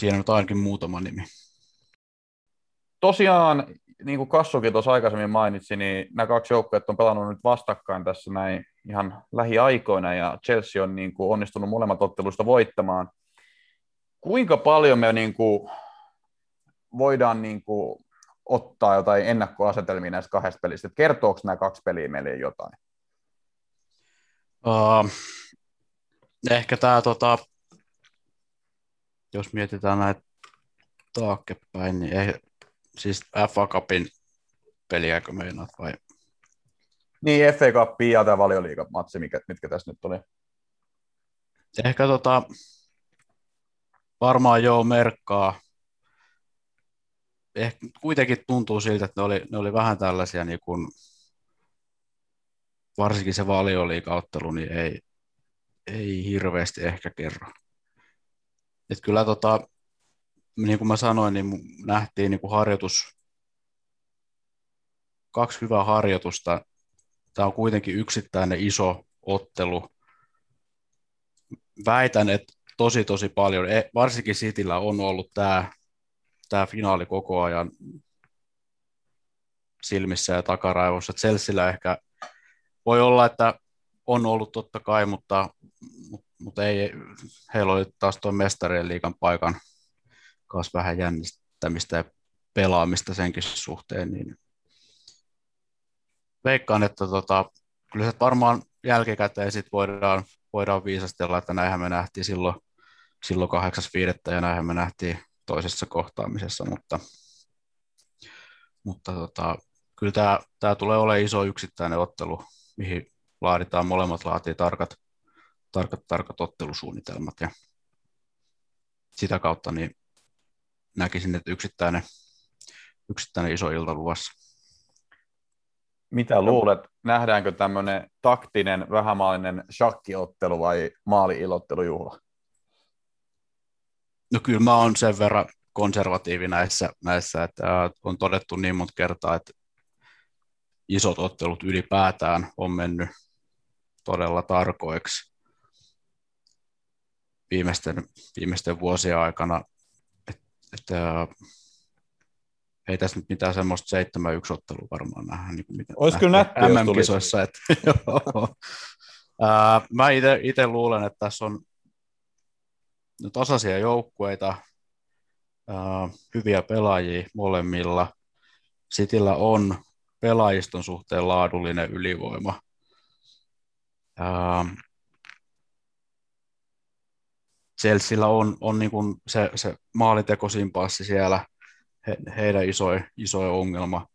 Speaker 4: Siinä on ainakin muutama nimi.
Speaker 2: Tosiaan, niin kuin Kassukin tuossa aikaisemmin mainitsi, niin nämä kaksi joukkuetta on pelannut nyt vastakkain tässä näin ihan lähiaikoina, ja Chelsea on niin kuin onnistunut molemmat otteluista voittamaan. Kuinka paljon me niin kuin voidaan niin kuin ottaa jotain ennakkoasetelmia näistä kahdesta pelistä? Että kertooko nämä kaksi peliä meille jotain?
Speaker 4: Uh, ehkä tämä, tota, jos mietitään näitä taakkepäin, niin ei, siis FA Cupin peliäkö meinaat vai?
Speaker 2: Niin, FA Cup ja tämä valioliigamatsi, mitkä, mitkä tässä nyt oli.
Speaker 4: Ehkä tota, varmaan joo merkkaa ehkä kuitenkin tuntuu siltä, että ne oli, ne oli vähän tällaisia, niin kuin, varsinkin se valioliikaottelu, niin ei, ei hirveästi ehkä kerro. Et kyllä tota, niin kuin mä sanoin, niin nähtiin niin kuin harjoitus, kaksi hyvää harjoitusta. Tämä on kuitenkin yksittäinen iso ottelu. Väitän, että tosi tosi paljon, e, varsinkin Cityllä on ollut tämä tämä finaali koko ajan silmissä ja takaraivossa. Chelsealla ehkä voi olla, että on ollut totta kai, mutta, mutta, ei, heillä oli taas tuon mestarien liikan paikan kanssa vähän jännittämistä ja pelaamista senkin suhteen, niin veikkaan, että tota, kyllä se varmaan jälkikäteen sit voidaan, voidaan viisastella, että näinhän me nähtiin silloin, silloin 8.5. ja näinhän me nähtiin toisessa kohtaamisessa, mutta, mutta tota, kyllä tämä, tämä tulee olemaan iso yksittäinen ottelu, mihin laaditaan, molemmat laatii tarkat, tarkat, tarkat ottelusuunnitelmat ja sitä kautta niin näkisin, että yksittäinen, yksittäinen iso ilta luvassa.
Speaker 2: Mitä luulet, nähdäänkö tämmöinen taktinen, vähämaalinen shakkiottelu vai maali-ilottelujuhla?
Speaker 4: No kyllä mä oon sen verran konservatiivi näissä, näissä että on todettu niin monta kertaa, että isot ottelut ylipäätään on mennyt todella tarkoiksi viimeisten, viimeisten vuosien aikana, että et, ei tässä nyt mitään semmoista 7-1 ottelua varmaan nähdä. Niin kuin mitä
Speaker 2: Olisi kyllä nätti,
Speaker 4: MM-kisoissa. Että, joo. Ää, mä itse luulen, että tässä on tasaisia joukkueita, ää, hyviä pelaajia molemmilla. Sitillä on pelaajiston suhteen laadullinen ylivoima. Ää, Chelsealla on, on niin kuin se, se maalitekoimpassi siellä he, heidän isoin, isoin ongelma.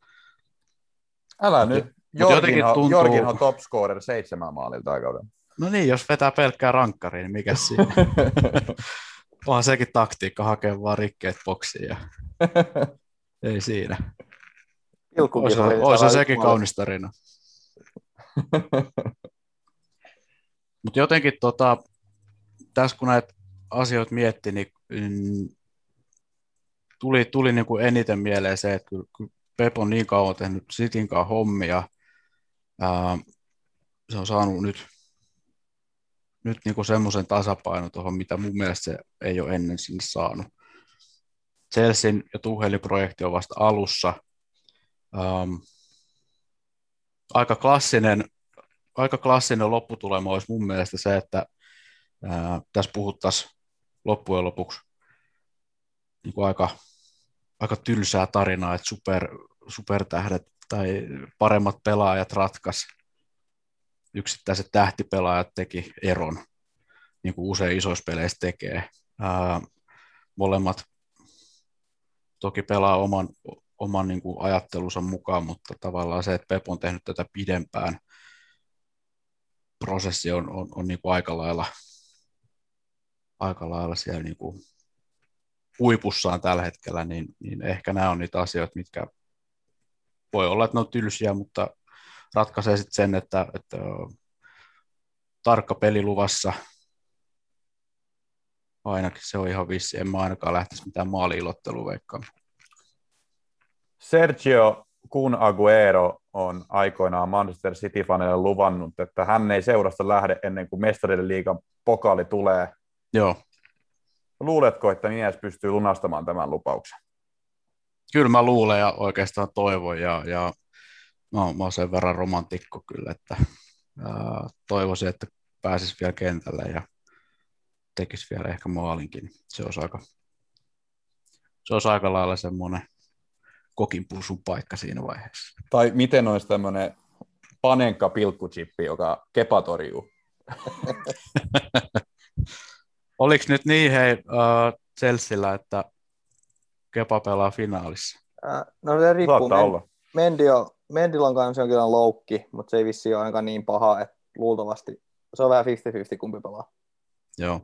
Speaker 2: Älä nyt. Jorginhan, tuntuu... Jorginhan top scorer seitsemän maalilta kauden.
Speaker 4: No niin, jos vetää pelkkää rankkariin, niin mikä siinä? Onhan sekin taktiikka hakea vaan rikkeet boksiin ja ei siinä. Olisi, olisi sekin kaunis tarina. Mutta jotenkin tota, tässä kun näitä asioita mietti, niin mm, tuli, tuli niin kuin eniten mieleen se, että kun Pep on niin kauan tehnyt Sitin kanssa hommia, ää, se on saanut nyt, nyt niin kuin semmoisen tasapainon tuohon, mitä mun mielestä se ei ole ennen sinne saanut. Chelsean ja Tuhelin projekti on vasta alussa. Ähm, aika klassinen, aika klassinen lopputulema olisi mun mielestä se, että ää, tässä puhuttaisiin loppujen lopuksi niin kuin aika, aika tylsää tarinaa, että super, supertähdet tai paremmat pelaajat ratkas, yksittäiset tähtipelaajat teki eron, niin kuin usein isoissa peleissä tekee. Ää, molemmat toki pelaa oman, oman niin kuin ajattelunsa mukaan, mutta tavallaan se, että Pep on tehnyt tätä pidempään, prosessi on, on, on niin kuin aika lailla aika lailla siellä niin kuin huipussaan tällä hetkellä, niin, niin ehkä nämä on niitä asioita, mitkä voi olla, että ne on tylsiä, mutta ratkaisee sitten sen, että, että tarkka peli luvassa, ainakin se on ihan vissi, en mä ainakaan lähtisi mitään maaliilottelua veikkaamaan.
Speaker 2: Sergio Kun Aguero on aikoinaan Manchester City-faneille luvannut, että hän ei seurasta lähde ennen kuin mestarille liigan pokaali tulee –
Speaker 4: Joo.
Speaker 2: Luuletko, että mies pystyy lunastamaan tämän lupauksen?
Speaker 4: Kyllä mä luulen ja oikeastaan toivon ja, ja no, mä oon sen verran romantikko kyllä, että ää, toivoisin, että pääsisi vielä kentälle ja tekisi vielä ehkä maalinkin. Se olisi aika, se olisi aika lailla semmoinen kokinpusun paikka siinä vaiheessa.
Speaker 2: Tai miten olisi tämmöinen panenka pilkkuchippi, joka kepatorjuu?
Speaker 4: Oliko nyt niin hei uh, Chelsealla, että Kepa pelaa finaalissa?
Speaker 3: Äh, no se riippuu. Men- olla. Mendy on, Mendillä on kanssa jonkinlainen loukki, mutta se ei vissi ole ainakaan niin paha, että luultavasti se on vähän 50-50 kumpi pelaa.
Speaker 4: Joo.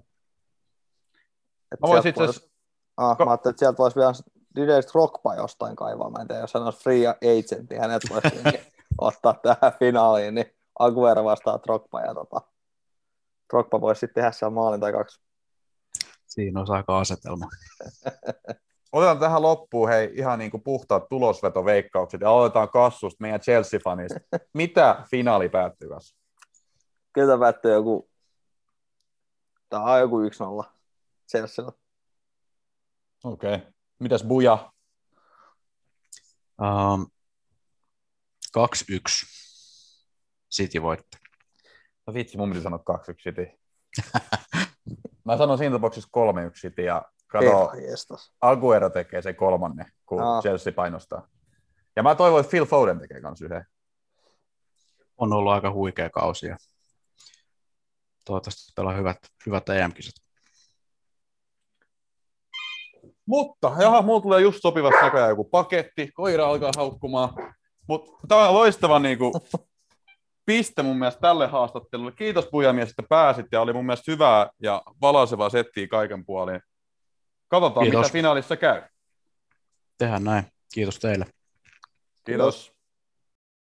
Speaker 3: Et mä voisin itse asiassa... Ah, Ko- mä ajattelin, että sieltä voisi vielä Dideris Rockpa jostain kaivaa. Mä en tiedä, jos hän olisi free agent, niin hänet voisi ottaa tähän finaaliin, niin Aguero vastaa Rockpa ja tota, Rockpa voisi sitten tehdä siellä maalin tai kaksi.
Speaker 4: Siinä on aika asetelma.
Speaker 2: Otetaan tähän loppuun hei, ihan niin kuin puhtaat tulosvetoveikkaukset ja aloitetaan kassusta meidän Chelsea-fanista. Mitä finaali päättyy kanssa?
Speaker 3: Kyllä päättyy joku, tämä on joku 1-0 Chelsea.
Speaker 2: Okei. Okay. Mitäs Buja?
Speaker 4: Um, 2-1 City voitti.
Speaker 2: No vitsi, mun piti sanoa 2-1 City. Mä sanon siinä tapauksessa 3-1 City ja kato, Aguero tekee se kolmanne, kun Aa. Chelsea painostaa. Ja mä toivon, että Phil Foden tekee kans yhden.
Speaker 4: On ollut aika huikea kausi ja toivottavasti pelaa hyvät, hyvät EM-kisat.
Speaker 2: Mutta, jaha, mulla tulee just sopivasti näköjään joku paketti, koira alkaa haukkumaan. Mutta tämä on loistava niin kuin, piste mun mielestä tälle haastattelulle. Kiitos Pujamies, että pääsit ja oli mun mielestä hyvää ja valaisevaa settiä kaiken puolin. Katsotaan, Kiitos. mitä finaalissa käy.
Speaker 4: Tehdään näin. Kiitos teille.
Speaker 2: Kiitos. Kiitos.